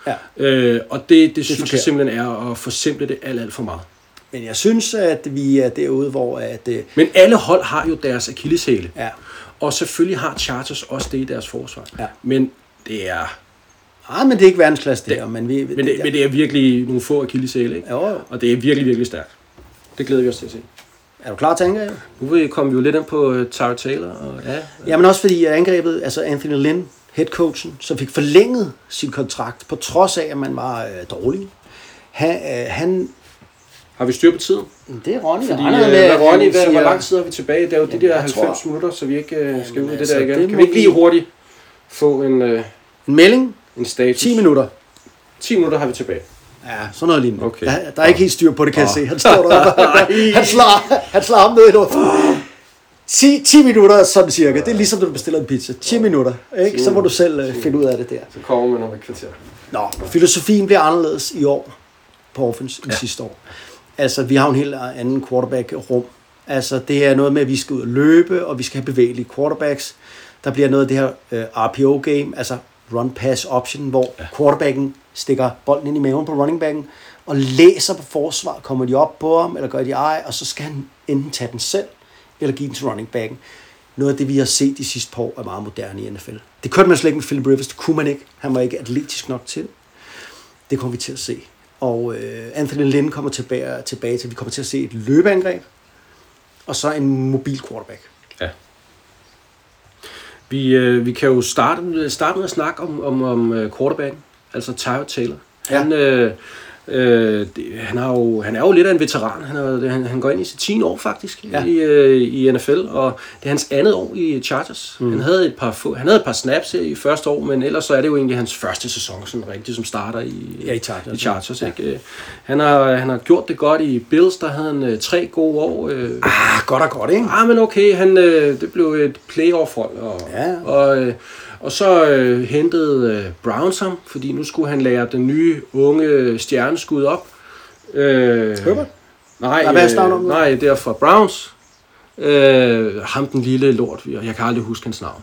Ja. Øh, og det, det, synes forkert. jeg simpelthen er at forsimple det alt, alt for meget. Men jeg synes, at vi er derude, hvor at, øh, Men alle hold har jo deres akilleshæle. ja, Og selvfølgelig har Chargers også det i deres forsvar. Ja. Men det er, ah, men det er ikke verdensklasse det her, men vi... men det, men det er virkelig nogle få akilleshæle, ikke? Jo, jo. Og det er virkelig, virkelig stærkt. Det glæder vi os til at se. Er du klar til angreb? Nu vil- kom vi jo lidt ind på uh, Tara Taylor. Og, ja, Jamen også fordi angrebet, altså Anthony Lynn, headcoachen, som fik forlænget sin kontrakt, på trods af, at man var øh, dårlig. Han, øh, han har vi styr på tiden? det er Ronny, Fordi, der med, at Ronny, hvad, hvor lang tid har vi tilbage? Det er jo de der jeg 90 tror- minutter, så vi ikke uh, skal ud i det altså, der igen. det kan vi ikke lige hurtigt få en, uh, En melding, en status? 10 minutter. 10 minutter har vi tilbage. Ja, sådan noget lignende. Okay. Der, der er ikke helt styr på det, kan jeg se. Han står der. han, slår, han slår ham ned i ord. 10, 10 minutter, sådan cirka. Det er ligesom, når du bestiller en pizza. 10 minutter. Ikke? Så må du selv øh, finde ud af det der. Så kommer vi om et kvarter. Nå, filosofien bliver anderledes i år på offense end sidste år. Altså, vi har en helt anden quarterback-rum. Altså, det er noget med, at vi skal ud og løbe, og vi skal have bevægelige quarterbacks. Der bliver noget af det her øh, RPO-game, altså run-pass option, hvor ja. quarterbacken stikker bolden ind i maven på runningbacken, og læser på forsvar, kommer de op på ham, eller gør de ej, og så skal han enten tage den selv, eller give den til runningbacken. Noget af det, vi har set de sidste par år, er meget moderne i NFL. Det kørte man slet ikke med Philip Rivers, det kunne man ikke. Han var ikke atletisk nok til det. Det kommer vi til at se. Og øh, Anthony Lynn kommer tilbage, tilbage til, vi kommer til at se et løbeangreb, og så en mobil quarterback. Ja. Vi, øh, vi kan jo starte, starte med at snakke om, om, om øh, quarterbacken, altså Tyrod Taylor. Han, øh, Øh, det, han, har jo, han er jo lidt af en veteran. Han, er, han, han går ind i sit 10 år faktisk Ja. ja. i, øh, i NFL, og det er hans andet år i Chargers. Mm. Han, havde et par, få- han havde et par snaps her i første år, men ellers så er det jo egentlig hans første sæson, sådan rigtigt, som starter i, Ja, i Chargers. I Chargers ikke? Øh, Han, har, han har gjort det godt i Bills, der havde han øh, tre gode år. Øh, Ah, godt og godt, ikke? Ah, men okay, han, øh, det blev et playoff-hold. Og, Ja. og, øh, og så øh, hentede øh, Browns ham, fordi nu skulle han lære den nye unge stjerneskud op. Øh, Herbert? Nej, Nej, hvad er øh, om nu? nej, det er fra Browns. Øh, ham den lille lort, jeg kan aldrig huske hans navn.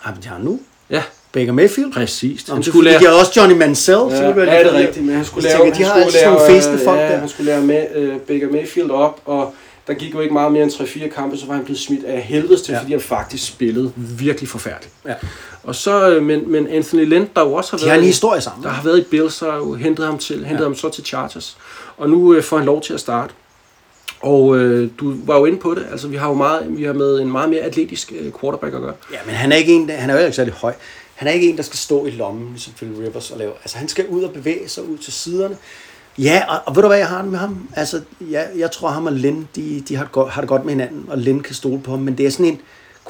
Har vi har nu? Ja, Baker Mayfield? præcis. Nå, han skulle lære... De har også Johnny Mansell. så Ja, det lidt det er forvirret. rigtigt, men han skulle lave, tænker, de han har skulle altid nogle lave, fæsende folk ja, der. han skulle lære med, uh, Baker Mayfield op, og der gik jo ikke meget mere end 3-4 kampe, så var han blevet smidt af helvedes til, Ja. fordi han faktisk spillede virkelig forfærdeligt. Ja. Og så, øh, men, men Anthony Lynn, der jo også har De været... har en historie sammen. Der har været i Bills, så jo hentet ham, til, hentet ja. ham så til Chargers. Og nu øh, får han lov til at starte. Og øh, du var jo inde på det, altså vi har jo meget, vi har med en meget mere atletisk øh, quarterback at gøre. Ja, men han er ikke en, han er jo ikke særlig høj. Han er ikke en, der skal stå i lommen, ligesom Phil Rivers og lave. Altså, han skal ud og bevæge sig ud til siderne. Ja, og, og ved du hvad jeg har med ham? Altså, ja, jeg tror ham og Lin, de, de har, det godt, har det godt med hinanden, og Lin kan stole på ham, men det er sådan en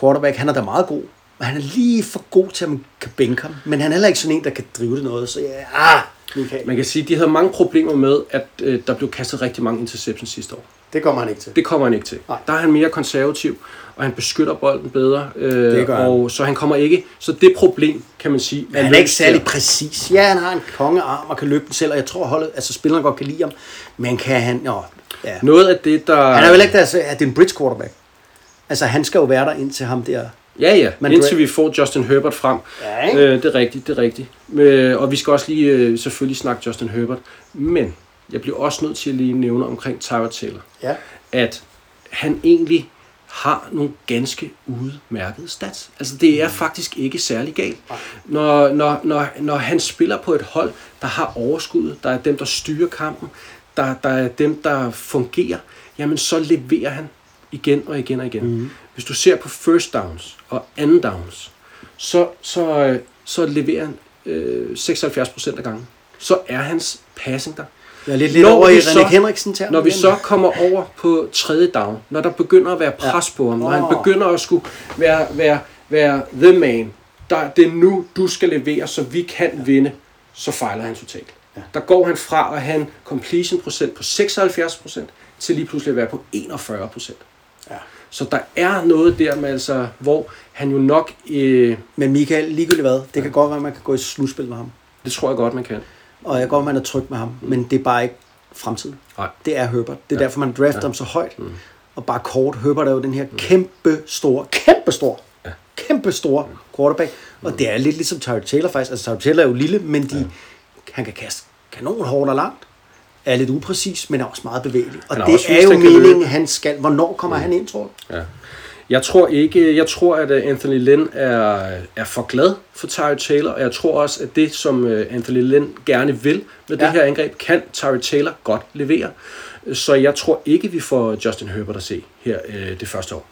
quarterback, han er da meget god. Men han er lige for god til, at man kan bænke ham. Men han er heller ikke sådan en, der kan drive det noget. Så ja, ah, Michael. Man kan sige, at de havde mange problemer med, at øh, der blev kastet rigtig mange interceptions sidste år. Det kommer han ikke til. Det kommer han ikke til. Nej. Der er han mere konservativ, og han beskytter bolden bedre. Øh, Det gør han. og Så han kommer ikke... Så det problem, kan man sige... Men han er ikke særlig der. præcis. Ja, han har en kongearm og kan løbe den selv, og jeg tror, holdet, altså spillerne godt kan lide ham. Men kan han... Nå, ja. Noget af det, der... Han er jo heller ikke der, altså, at det er en bridge quarterback. Altså, han skal jo være der indtil ham der. Ja, ja. Men indtil vi får Justin Herbert frem. Ja, ikke? øh, det er rigtigt, det er rigtigt. Øh, og vi skal også lige øh, selvfølgelig snakke Justin Herbert. Men jeg bliver også nødt til at lige nævne omkring Tyra Taylor. Ja. At han egentlig har nogle ganske udmærkede stats. Altså det er faktisk ikke særlig galt. Når, når, når, når han spiller på et hold, der har overskud, der er dem, der styrer kampen, der, der er dem, der fungerer, jamen så leverer han igen og igen og igen. Mm. Hvis du ser på first downs og anden downs, så, så, øh, så leverer han øh, 76% af gangen. Så er hans passing der. Jeg er lidt, lidt Når over i vi René så- Henriksen til Når vi så kommer over på tredje down, når der begynder at være pres på ham, når han Åh. begynder at skulle være, være, være the man, der, det er nu, du skal levere, så vi kan vinde, så fejler han totalt. Der går han fra at have en completion procent på 76% til lige pludselig at være på 41%. Ja. Så der er noget der med, altså, hvor han jo nok, øh, Men Michael, ligegyldigt hvad, det kan godt være, at man kan gå i slutspil med ham. det tror jeg godt, man kan. Og jeg kan godt, man er tryg med ham. Men det er bare ikke fremtiden. Nej. Det er Herbert. Det er ja. derfor, man drafter ja. ham så højt. Mm. Og bare kort, Herbert er jo den her kæmpe store, kæmpe stor, ja. kæmpe store quarterback. Og det er lidt ligesom Tyler Taylor faktisk. Altså Tyler Taylor er jo lille, men de, ja. han kan kaste kanon hårdt og langt. Er lidt upræcis, men er også meget bevægelig. Og det er jo meningen, han skal. Hvornår kommer mm. han ind, tror du? Ja. Jeg tror ikke, jeg tror, at øh, Anthony Lynn er, er for glad for Tyre Taylor, og jeg tror også, at det, som øh, Anthony Lynn gerne vil med ja. Det her angreb, kan Tyre Taylor godt levere. Så jeg tror ikke, vi får Justin Herbert at se her øh, det første år.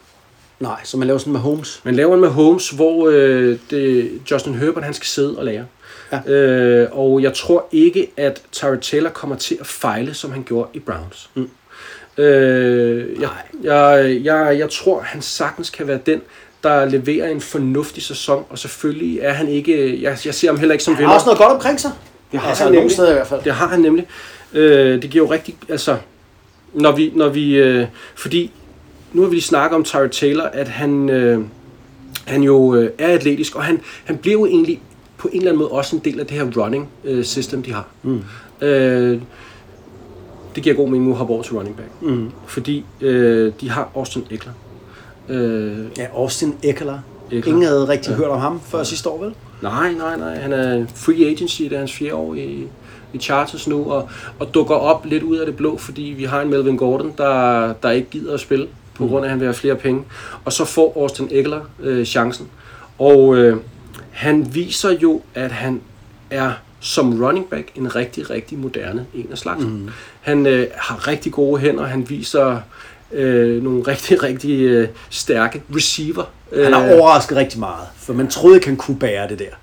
Nej, så man laver sådan med Holmes. Man laver en med Holmes, hvor øh, det, Justin Herbert han skal sidde og lære. Ja. Øh, og jeg tror ikke, at Tyre Taylor kommer til at fejle, som han gjorde i Browns. Mm. Øh, jeg, jeg, jeg, jeg tror, han sagtens kan være den, der leverer en fornuftig sæson, og selvfølgelig er han ikke, jeg, jeg ser ham heller ikke som Han vinder. har også noget godt omkring sig. Det har altså, han nogle nemlig. steder i hvert fald. Det har han nemlig. Øh, det giver jo rigtig, altså, når vi, når vi, øh, fordi nu har vi lige snakket om Tyre Taylor, at han, øh, han jo øh, er atletisk, og han, han bliver jo egentlig på en eller anden måde også en del af det her running øh, system, de har. Mm. Øh, det giver god mening nu at hoppe over til running back. Mm. Fordi øh, de har Austin Eckler. Øh, Ja, Austin Eckler. Eckler. Ingen havde rigtig ja. hørt om ham før sidste år, vel? Nej, nej, nej. Han er free agency, det er hans fjerde år i, i Chargers nu, og, og dukker op lidt ud af det blå, fordi vi har en Melvin Gordon, der, der ikke gider at spille, på grund af, at han vil have flere penge. Og så får Austin Eckler øh, chancen. Og øh, han viser jo, at han er som running back en rigtig, rigtig moderne en af slagsen. Mm. Han øh, har rigtig gode hænder, han viser øh, nogle rigtig, rigtig øh, stærke receiver. Han har Øh, overrasket rigtig meget, for man troede ikke, han kunne bære det der.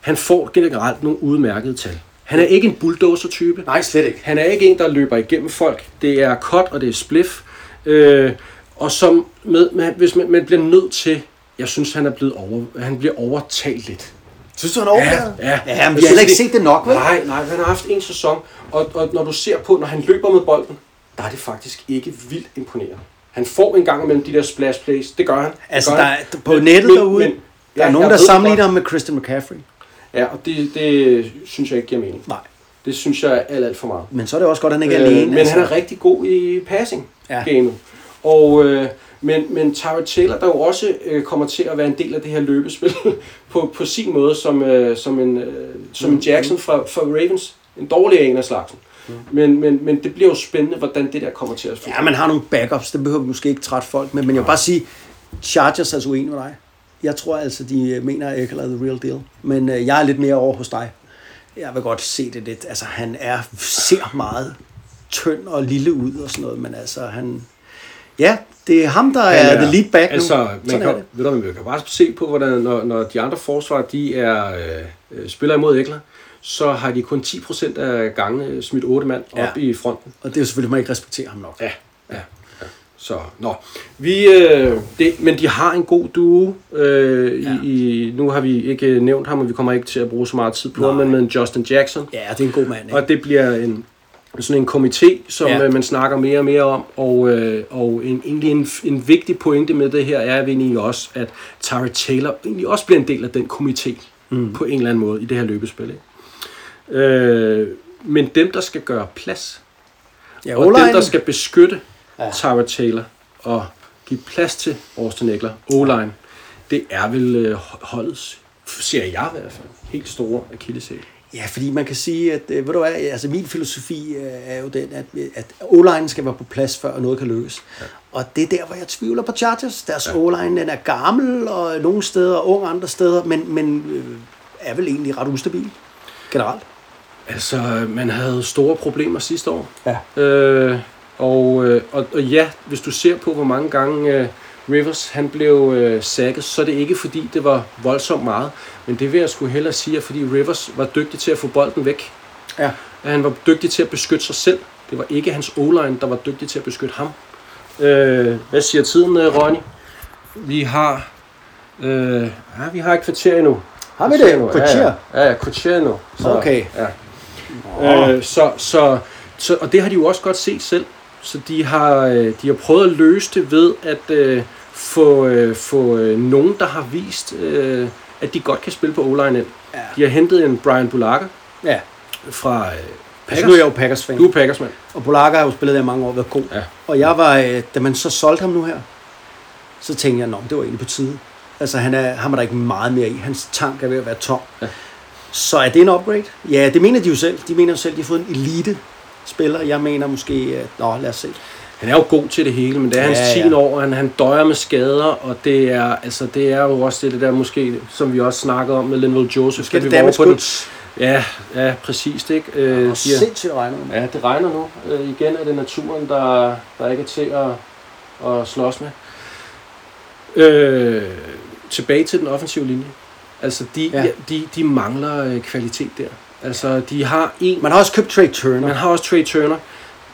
Han får generelt nogle udmærkede tal. Han er ikke en bulldozer-type. Nej, slet ikke. Han er ikke en, der løber igennem folk. Det er cut, og det er spliff. Øh, og som med, med, hvis man, man bliver nødt til, jeg synes, han er blevet over, han bliver overtalt lidt. Synes du, han er overvurderet? Ja, ja. ja men Jeg vi har heller ikke set det nok, vel? Nej, nej, han har haft en sæson, og, og når du ser på, når han løber med bolden, der er det faktisk ikke vildt imponerende. Han får en gang imellem de der splash plays, det gør han. Det Altså, gør der han. er, på nettet derude, der ja, er nogen, jeg der sammenligner ham med Christian McCaffrey. Ja, og det, det synes jeg ikke giver mening. Nej. Det synes jeg er alt, alt for meget. Men så er det også godt, at han ikke er Øh, alene. Men altså. han er rigtig god i passing Ja. Og, øh, men, men Tyrod Taylor, der jo også øh, kommer til at være en del af det her løbespil på, på sin måde, som, øh, som, en, øh, som en Jackson fra, fra Ravens. En dårlig en af slagsen. Men, men, men det bliver jo spændende, hvordan det der kommer til at fungere. Ja, man har nogle backups, det behøver vi måske ikke trætte folk med, men jeg vil bare sige, Chargers er altså uenige med dig. Jeg tror altså, de øh, mener, at Eckler er the real deal. Men øh, jeg er lidt mere over hos dig. Jeg vil godt se det lidt. Altså, han er, ser meget tynd og lille ud og sådan noget, men altså, han... Ja, det er ham, der er, the lead back altså, nu. Man Sådan kan, er det. ved du, man kan bare se på, hvordan når, når de andre forsvar, de er, øh, øh, spiller imod Ekler, så har de kun 10% af gangene smidt 8 mand op Ja. i fronten. Og det er jo selvfølgelig, man ikke respekterer ham nok. Ja, ja, ja. Så, nå. Vi, øh, det, men de har en god duo. Øh, ja. i, nu har vi ikke nævnt ham, og vi kommer ikke til at bruge så meget tid på ham, men med Justin Jackson. Ja, det er en god mand, ikke? Og det bliver en, sådan en komité, som Ja. ja. man snakker mere og mere om. Og, øh, og en, egentlig en, en vigtig pointe med det her er egentlig også, at Tyree Taylor egentlig også bliver en del af den komité mm. på en eller anden måde i det her løbespil. Ikke? Øh, men dem, der skal gøre plads, Ja, og dem, der skal beskytte Ja. Tyree Taylor og give plads til Austin Eckler, O-line, det er vel øh, holdets, ser jeg i hvert fald, helt store akilleshæl. Ja, fordi man kan sige, at øh, ved du hvad, altså min filosofi øh, er jo den, at, at O-line skal være på plads, før noget kan lykkes. Ja. Og det er der, hvor jeg tvivler på Chargers. Deres ja. O-line den er gammel, og nogle steder ung, andre steder, men, men øh, er vel egentlig ret ustabil generelt. Altså, man havde store problemer sidste år. Ja. Øh, og, og, og ja, hvis du ser på, hvor mange gange øh, Rivers han blev øh, sækket, så er det ikke fordi, det var voldsomt meget. Men det vil jeg skulle hellere sige, fordi Rivers var dygtig til at få bolden væk. Ja. At han var dygtig til at beskytte sig selv. Det var ikke hans O-line, der var dygtig til at beskytte ham. Øh, hvad siger tiden, øh, Ronny? Vi har... Øh, ja, vi har et kvarter endnu. Har vi det? Kvarter? Ja, ja, ja kvarter endnu. Okay. Ja. Øh, så, så, så, og det har de jo også godt set selv. Så de har, øh, de har prøvet at løse det ved at øh, få, øh, få øh, nogen, der har vist, øh, at de godt kan spille på ind. Ja. De har hentet en Brian Bulaga Ja. fra øh, Altså, Packers. nu er jeg jo Packers-fan. Du er Packers, mand. Og Bolaga har jo spillet der mange år og været god. Ja. Og jeg var, øh, da man så solgte ham nu her, så tænkte jeg, men det var egentlig på tide. Altså, han er, ham er der ikke meget mere i. Hans tank er ved at være tom. Ja. Så er det en upgrade? Ja, det mener de jo selv. De mener jo selv, at de har fået en elite spiller. Jeg mener måske, at, nå, lad os se. Han er jo god til det hele, men det er hans Ja, 10 ja. år, og han, han døjer med skader, og det er, altså, det er jo også det, det der måske, som vi også snakkede om med Linville Joseph. Skal da det damage på den- goods? Ja, ja, præcis. Ikke? Øh, Og de har- sindssygt regner. Ja, det regner nu. Øh, igen er det naturen, der, der ikke er til at, at slås med. Øh, tilbage til den offensive linje. Altså, de, Ja. ja. de, de mangler øh, kvalitet der. Altså, de har en... Man har også købt Trey Turner. Man har også Trey Turner.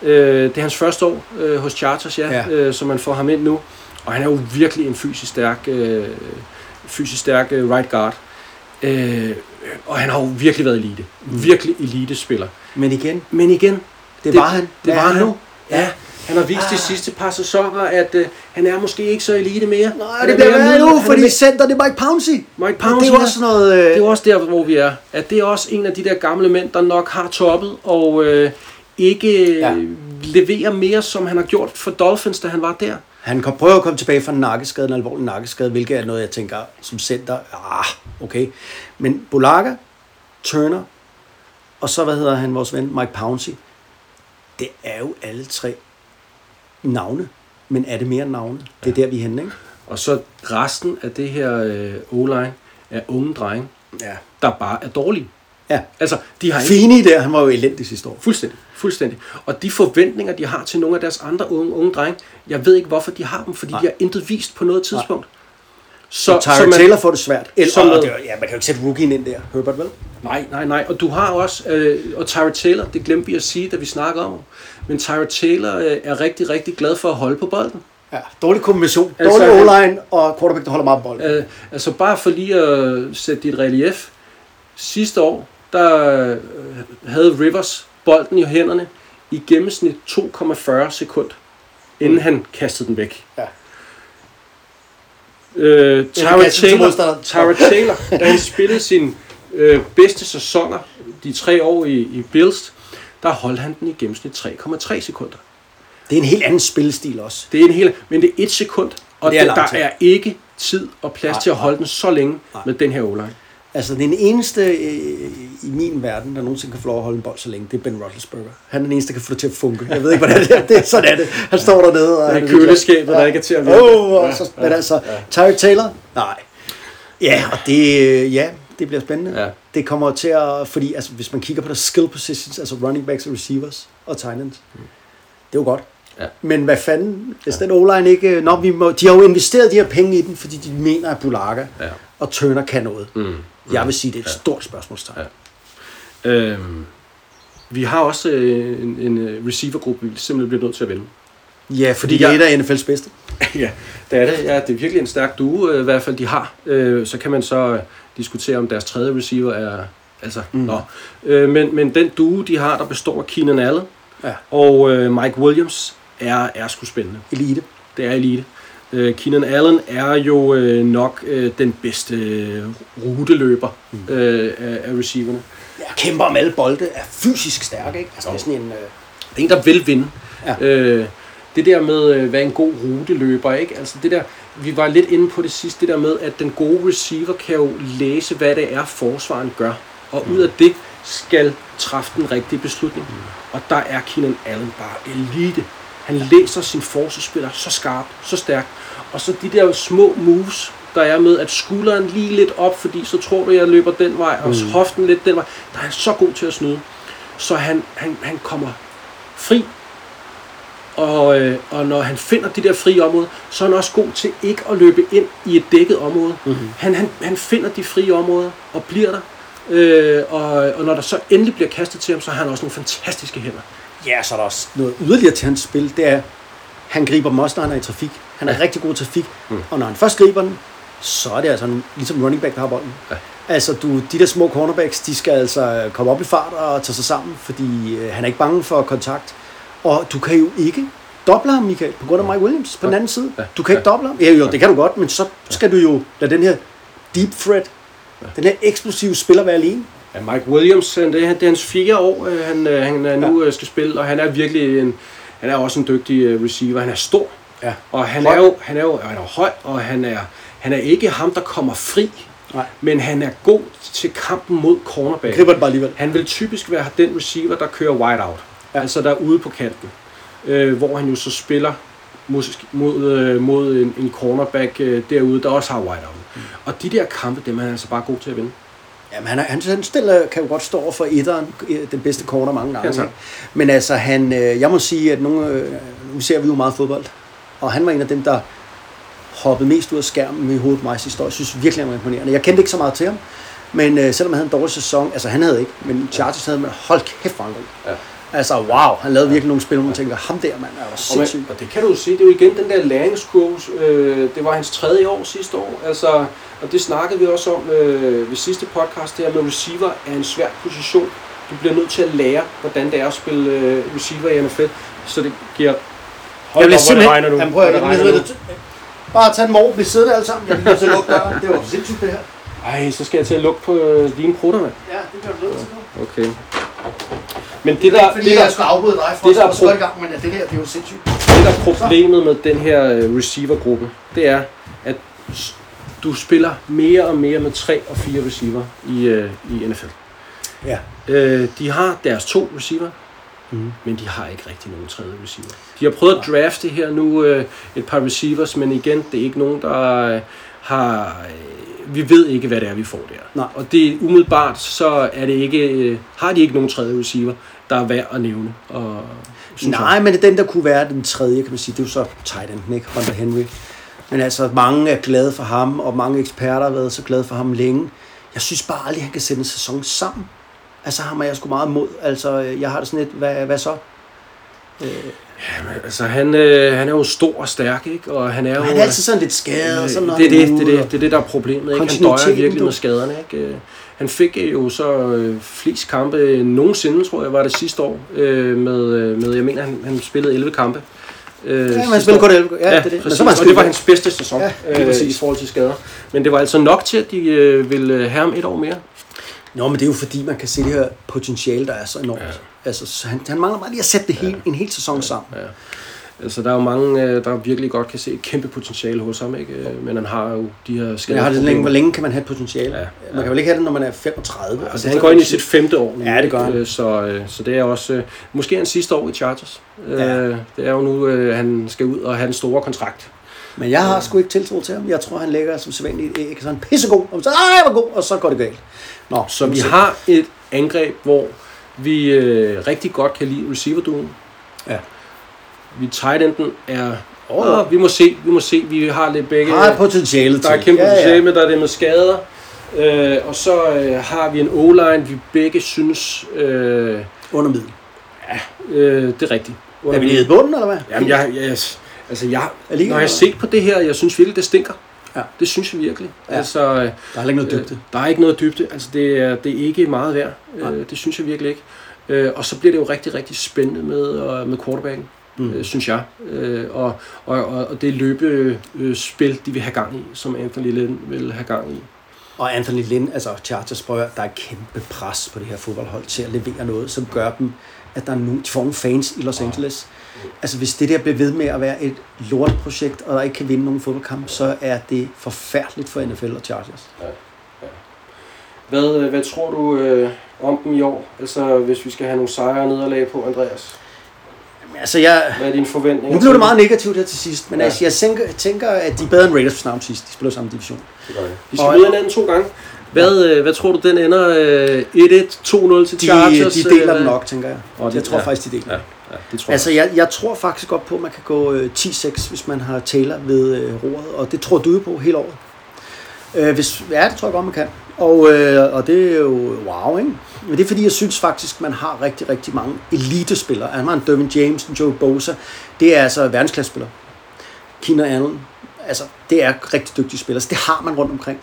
Øh, det er hans første år øh, hos Chargers, ja, Ja. Øh, så man får ham ind nu. Og han er jo virkelig en fysisk stærk, øh, fysisk stærk øh, right guard. Øh, og han har jo virkelig været elite. Virkelig elite spiller. Men igen, Men igen, det, var han. det var han nu. Ja, han har vist ah. de sidste par sæsoner, at øh, han er måske ikke så elite mere. Nej, det er bliver værre nu, fordi mere- center, det er Mike Pouncey. Mike Pouncey, det er ja. også noget... Øh, Det er også der, hvor vi er. At det er også en af de der gamle mænd, der nok har toppet, og øh, ikke Ja. ja. leverer mere, som han har gjort for Dolphins, da han var der. Han kan prøve at komme tilbage fra en nakkeskade, en alvorlig nakkeskade, hvilket er noget, jeg tænker som center, ah, okay. Men Bolaga, Turner, og så, hvad hedder han, vores ven, Mike Pouncey, det er jo alle tre navne. Men er det mere end navne? Det er der, vi er henne, ikke? Og så resten af det her øh, O-line er unge drenge, Ja. der bare er dårlige. Ja. Altså, de har ikke Fini der, han var jo elendig sidste år. Fuldstændig, fuldstændig. Og de forventninger, de har til nogle af deres andre unge, unge drenge, jeg ved ikke, hvorfor de har dem, fordi Nej. Nej. de har intet vist på noget tidspunkt. Så, så man- Taylor får det svært. Eller, og det, ja, man kan jo ikke sætte rookien ind der. Herbert, vel? Nej, nej, nej. Og du har også, øh, og Tyra Taylor, det glemte vi at sige, da vi snakker om. Men Tyra Taylor øh, er rigtig, rigtig glad for at holde på bolden. Ja, dårlig kombination. Altså, Dårlig O-line og quarterback, der holder meget på bolden. Øh, altså bare for lige at sætte dit relief. Sidste år, der øh, havde Rivers bolden i hænderne i gennemsnit 2,40 sekund, inden han kastede den væk. Ja. Øh, til Taylor. Tyra Taylor, da han spillede sine øh, bedste sæsoner, de tre år i, i Bills, der holdt han den i gennemsnit 3,3 sekunder. Det er en helt anden spillestil også. Det er en hel, men det er et sekund, og Det er det der er ikke tid og plads Nej, til at holde den så længe Nej. med den her o Altså, den eneste øh, i min verden, der nogensinde kan få lov at holde en bold så længe, det er Ben Roethlisberger. Han er den eneste, der kan få det til at funke. Jeg ved ikke, hvordan det er. Det er sådan er det. Han står dernede. Og Det er køleskabet, der ikke er til at virke. Oh, så, men altså, Tyreek Taylor? Nej. Ja, og det, øh, ja, det bliver spændende. Ja. Det kommer til at, fordi altså, hvis man kigger på der skill positions, altså running backs og receivers og tight ends, det er jo godt. Ja. Men hvad fanden, hvis den o ikke... Nå, vi må, de har jo investeret de her penge i den, fordi de mener, at Bulaga Ja. og Turner kan noget. Mm. Jeg vil sige, det er et stort spørgsmålstegn. Ja. Øhm, vi har også øh, en, en øh, receivergruppe, vi simpelthen bliver nødt til at vinde. Ja, fordi Fordi det er jeg- et af NFL's bedste. ja, det er det. Ja, det er virkelig en stærk duo, øh, i hvert fald de har. Øh, så kan man så øh, diskutere, om deres tredje receiver er... Altså, mm. nå. Øh, men, men den duo, de har, der består af Keenan Allen Ja. og øh, Mike Williams, er, er sgu spændende. Elite. Det er elite. Øh, Keenan Allen er jo øh, nok øh, den bedste øh, ruteløber mm. øh, af, af receiverne. Ja, kæmper om alle bolde, er fysisk stærk, ikke? Altså, det er sådan en... Øh, Det er en, der vil vinde. Ja. Øh, det der med, øh, hvad en god ruteløber, ikke? Altså det der, vi var lidt inde på det sidste, det der med, at den gode receiver kan jo læse, hvad det er, forsvaren gør. Og ud af det skal træffe den rigtige beslutning. Og der er Keenan Allen bare elite. Han læser sin forsvarsspiller så skarpt, så stærkt. Og så de der små moves, der er med, at skulderen lige lidt op, fordi så tror du, jeg løber den vej, og Mm. hoften lidt den vej. Der er han så god til at snyde. Så han, han, han kommer fri og, øh, og når han finder de der frie områder, så er han også god til ikke at løbe ind i et dækket område. Mm-hmm. Han, han, han finder de frie områder og bliver der. Øh, og, og når der så endelig bliver kastet til ham, så har han også nogle fantastiske hænder. Ja, så er der også noget yderligere til hans spil, det er, han griber dem også, når han er i trafik. Han er Ja. rigtig god i trafik, mm. og når han først griber den, så er det altså en, ligesom running back, der har bolden. Ja. Altså, du, de der små cornerbacks, de skal altså komme op i fart og tage sig sammen, fordi øh, han er ikke bange for kontakt. Og du kan jo ikke doble ham, Michael, på grund af Mike Williams på den anden side. Du kan ikke doble ham. Ja, jo, det kan du godt, men så skal du jo lade den her deep threat, den her eksplosive spiller være alene. Ja, Mike Williams, han- det er, det er hans fjerde år, øh, han, øh, han er nu øh, skal spille, og han er virkelig en, han er også en dygtig øh, receiver. Han er stor, Ja. og han Høj. er, jo, han, er jo, han er høj, og han er, han er ikke ham, der kommer fri, Nej. men han er god til kampen mod cornerback. Griber den bare alligevel. Han vil typisk være den receiver, der kører wide out. Ja. Altså der er ude på kanten. Øh, hvor han jo så spiller mod, mod, øh, mod en, en cornerback øh, derude, der også har wide out. Mm. Og de der kampe, dem er han altså bare god til at vinde. Jamen, han, han, han stiller, kan jo godt stå over for etteren, den bedste corner mange gange. Ja, tak. Men altså, han, øh, jeg må sige, at nogle, øh, nu ser vi jo meget fodbold, og han var en af dem, der hoppede mest ud af skærmen i hovedet mig sidste år. Jeg synes virkelig, han var imponerende. Jeg kendte ikke så meget til ham, men øh, selvom han havde en dårlig sæson, altså han havde ikke, men Chargers havde, men hold kæft, han god. Ja. Altså, wow, han lavede virkelig nogle spil, hvor man tænker, ham der, mand, er jo Og, sindssyg. man, og det kan du jo se, det er jo igen den der læringskurve. Øh, det var hans tredje år sidste år. Altså, og det snakkede vi også om øh, ved sidste podcast, det her med receiver er en svær position. Du bliver nødt til at lære, hvordan det er at spille øh, receiver i NFL. Så det giver... Hold Jeg bliver det regner nu. Jamen, prøv at, Hvor det jeg, jeg, bare tage en morgen, blive siddende alle sammen. Jeg bliver til at lukke døren. Det var sindssygt, det her. Ej, så skal jeg til at lukke på øh, dine prutter, mand. Ja, det gør du nødt til nu. Okay. Men det Det er der, ikke fordi, det, der, jeg skal afbryde dig for det, der at er pro- i gang, men det her, det er jo sindssygt. det der er problemet med den her øh, receivergruppe, det er, at du spiller mere og mere med tre og fire receiver i, øh, i NFL. Ja. Øh, de har deres to receiver, mm. men de har ikke rigtig nogen tredje receiver. De har prøvet at drafte her nu øh, et par receivers, men igen, det er ikke nogen, der øh, har... Øh, vi ved ikke, hvad det er, vi får der. Nej. Og det er umiddelbart, så er det ikke, øh, har de ikke nogen tredje receiver, der er værd at nævne. Og, synes jeg. Nej, men det er den, der kunne være den tredje, kan man sige. Det er jo så tight end, ikke? Hunter Henry. Men altså, mange er glade for ham, og mange eksperter har været så glade for ham længe. Jeg synes bare aldrig, han kan sætte en sæson sammen. Altså, ham er jeg sgu meget imod. Altså, øh, jeg har det sådan lidt, hvad, hvad så? Altså, han, øh, han er jo stor og stærk, ikke? Og han er jo... Han er altid sådan lidt skadet og sådan det, noget. det, det, det, det, det er det, der er problemet. Ikke? Han døjer virkelig du. med skaderne. Ikke? Han fik jo så øh, flest kampe nogensinde, tror jeg, var det sidste år. Øh, med, øh, med, jeg mener, han, han spillede 11 kampe. Øh, han sidste spillede kun 11. Ja, Ja, det er det. Men så var han og det var hans bedste sæson Ja, ja, øh, præcis. i forhold til skader. Men det var altså nok til, at de øh, ville øh, have ham et år mere. Nå, men det er jo fordi, man kan se det her potentiale, der er så enormt. Ja. Altså, så han, han mangler bare lige at sætte det hele, en hel sæson sammen. Ja. Altså, der er jo mange, øh, der virkelig godt kan se et kæmpe potentiale hos ham, ikke? Men han har jo de her jeg har det længe, hvor længe kan man have et potentiale? Ja, Ja, Man kan vel ikke have det, når man er 35? Altså, han går ind i sit femte år nu. Ja, det gør han. Øh, Så, øh, så det er også... Måske hans sidste år i Chargers. Ja. Ja. Det er jo nu, han skal ud og have en store kontrakt. Men jeg har sgu ikke tiltro til ham. Jeg tror, han ligger som sædvanligt et æg, så han pissegod, og så, ej, hvor god, og så går det galt. Nå, Så vi har et angreb, hvor vi øh, rigtig godt kan lide receiver Ja. Vi tight enden er... Åh. Oh, vi må se, vi må se. Vi har lidt begge... har potentiale Der er kæmpe Ja, ja. potentiale med, der er det med skader. Øh, og så øh, har vi en O-line, vi begge synes... Øh, Under middel. øh, det er rigtigt. Er vi nede i bunden, eller hvad? Jamen, jeg, jeg, altså, jeg, lige- når jeg har set på det her, jeg synes virkelig, det stinker. Ja. Det synes jeg virkelig. Ja. Ja. Altså, øh, Der er heller ikke noget dybde. Øh, der er ikke noget dybde. Altså, det er, det er ikke meget værd. Øh, det synes jeg virkelig ikke. Øh, og så bliver det jo rigtig, rigtig spændende med, øh, med quarterbacken, Mm. øh, synes jeg. Øh, og, og, og, det løbespil, de vil have gang i, som Anthony Lynn vil have gang i. Og Anthony Lynn, altså Chargers prøver, der er kæmpe pres på det her fodboldhold til at levere noget, som gør dem, at der er nu, de får nogle fans i Los Angeles. Altså hvis det der bliver ved med at være et lorteprojekt, og der ikke kan vinde nogen fodboldkamp, så er det forfærdeligt for NFL og Chargers. Hvad, øh, hvad tror du øh, om dem i år? Altså, hvis vi skal have nogle sejre og nederlag på, Andreas? Altså jeg, Hvad er dine forventninger? nu blev det meget negativt her til sidst, men Ja. ja. altså, jeg tænker, tænker, at de er bedre end Raiders for snart sidst. De spiller samme division. Det gør det. De skal møde hinanden to gange. Hvad, øh, hvad tror du, den ender øh, 1-1, 2-0 til De, Chargers? de deler øh, dem nok, tænker jeg. Og de- Jeg tror ja. faktisk, de deler. Ja, ja det tror Altså, jeg. jeg, jeg tror faktisk godt på, at man kan gå øh, 10-6, hvis man har Taylor ved øh, roret, og det tror du jo på hele året. Øh, hvis, ja, det tror jeg godt, man kan. Og, øh, og det er jo wow, ikke? Men det er fordi, jeg synes faktisk, man har rigtig, rigtig mange elitespillere. Han har en Dervin James, en Joe Bosa. Det er altså verdensklassespillere. Keenan Allen. Altså, det er rigtig dygtige spillere. Så det har man rundt omkring.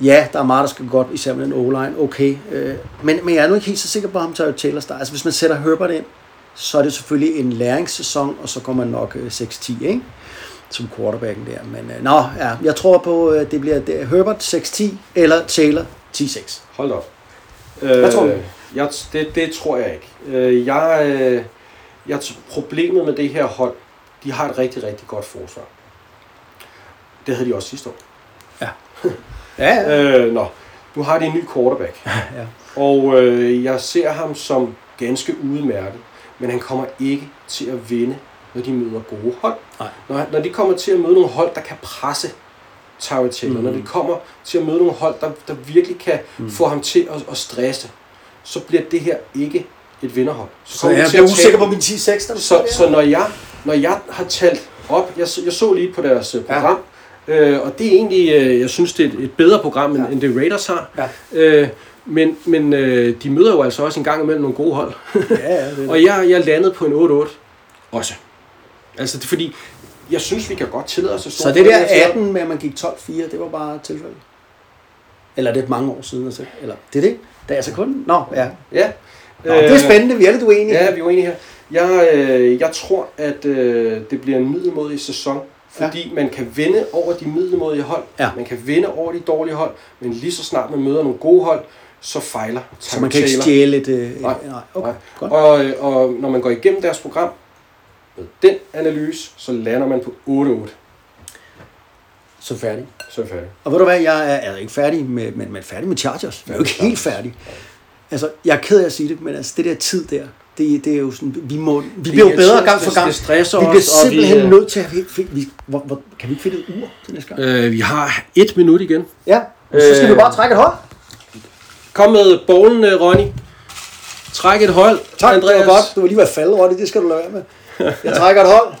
Ja, der er meget, der skal godt, især med den O-line. Okay. Øh, men, men jeg er nu ikke helt så sikker på, at ham tager Taylor. Altså, hvis man sætter Herbert ind, så er det selvfølgelig en læringssæson, og så går man nok øh, 6-10, ikke? Som quarterbacken der. Men øh, nå, ja, jeg tror på, øh, det bliver det, Herbert 6-10, eller Taylor 10-6. Hold op. Hvad tror du? Øh, Jeg, det, det tror jeg ikke. Øh, Jeg, øh, jeg, problemet med det her hold, de har et rigtig, rigtig godt forsvar. Det havde de også sidste år. Ja, ja. Øh, nå, nu har de en ny quarterback. ja. Og øh, jeg ser ham som ganske udmærket, men han kommer ikke til at vinde, når de møder gode hold. Nej. Når, når de kommer til at møde nogle hold, der kan presse Tyrell Taylor, mm. når de kommer til at møde nogle hold, der, der virkelig kan mm. få ham til at, at stresse, så bliver det her ikke et vinderhold. Så de jeg bliver usikker på min 10-6, der Så, så når, jeg, når jeg har talt op, jeg, så- jeg så lige på deres øh, program, ja. øh, og det er egentlig, øh, jeg synes, det er et, et bedre program, end, Ja. end det Raiders har. Ja. Øh, men men øh, de møder jo altså også en gang imellem nogle gode hold. Ja, ja, det er og jeg, jeg landede på en 8-8 også. Altså det er fordi, jeg synes, vi kan godt tillade os at Så det der her til- 18 med, at man gik 12-4, det var bare et tilfælde? Eller er det mange år siden? Altså? Eller det er det? Det er altså kun... Nå, ja. Ja. Nå, det er spændende. Vi er lidt uenige. Ja, vi er uenige her. Jeg, øh, jeg tror, at øh, det bliver en middelmodig sæson, fordi ja. man kan vinde over de middelmodige hold. Ja. Man kan vinde over de dårlige hold, men lige så snart man møder nogle gode hold, så fejler Så man kan ikke stjæle et... øh, Nej, nej. Okay, Nej. godt. Og, øh, og når man går igennem deres program, med den analyse, så lander man på 8-8. Så færdig. Så færdig. Og ved du hvad, jeg er, er ikke færdig med, men, men færdig med Chargers. Jeg er jo ikke helt færdig. Altså, jeg er ked af at sige det, men altså, det der tid der, det, det er jo sådan, vi, må, vi bliver jo bedre gang for det- gang. det stresser vi bliver og vi, simpelthen øh, nødt til at... Vi, hvor, hvor, kan vi ikke finde et ur til næste gang? Øh, vi har et minut igen. Ja, så skal øh, vi bare trække et hold. Kom med bolden, øh, Ronny. Træk et hold, Tak, Andreas. det var godt. Du var lige ved at falde, Ronny. Det skal du lade være med. Jeg trækker et hold.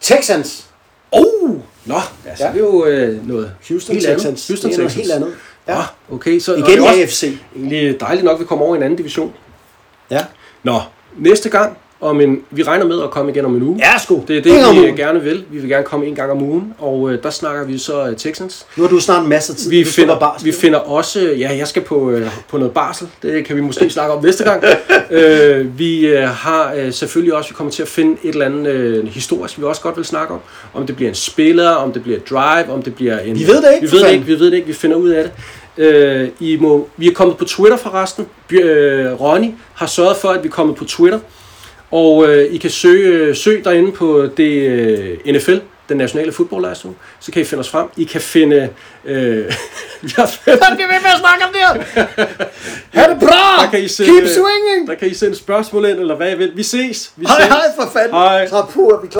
Texans. Åh, Nå, ja, så er det jo øh, noget Houston helt Texans. andet. Houston Det er noget Texans. helt andet. Ja. Ja. okay, så Igen det er også AFC. Egentlig dejligt nok, at vi kommer over i en anden division. Ja. Nå, næste gang, om en, vi regner med at komme igen om en uge. Ja, sgu. Det er det, vi gerne vil. Vi vil gerne komme en gang om ugen, og øh, der snakker vi så øh, Texans. Nu har du snart en masse tid. Vi finder, barsel. vi finder også, ja, jeg skal på, øh, på noget barsel, det kan vi måske snakke om næste gang. øh, vi øh, har øh, selvfølgelig også, vi kommer til at finde et eller andet øh, historisk, vi også godt vil snakke om. Om det bliver en spiller, om det bliver et drive, om det bliver en... Vi ved det ikke, Vi ved det ikke, vi ved det ikke, vi finder ud af det. Øh, I må, vi er kommet på Twitter forresten. Øh, Ronny har sørget for, at vi er kommet på Twitter. Og øh, I kan søge, søg derinde på det øh, NFL, den nationale fodboldlejstue. Så kan I finde os frem. I kan finde... Øh, Jeg bliver ved med at snakke om det her. Ha' det bra! der kan I sende, Keep swinging! Der kan I sende spørgsmål ind, eller hvad I vil. Vi ses. Vi Hej ses. hej for fanden. Hej. Er vi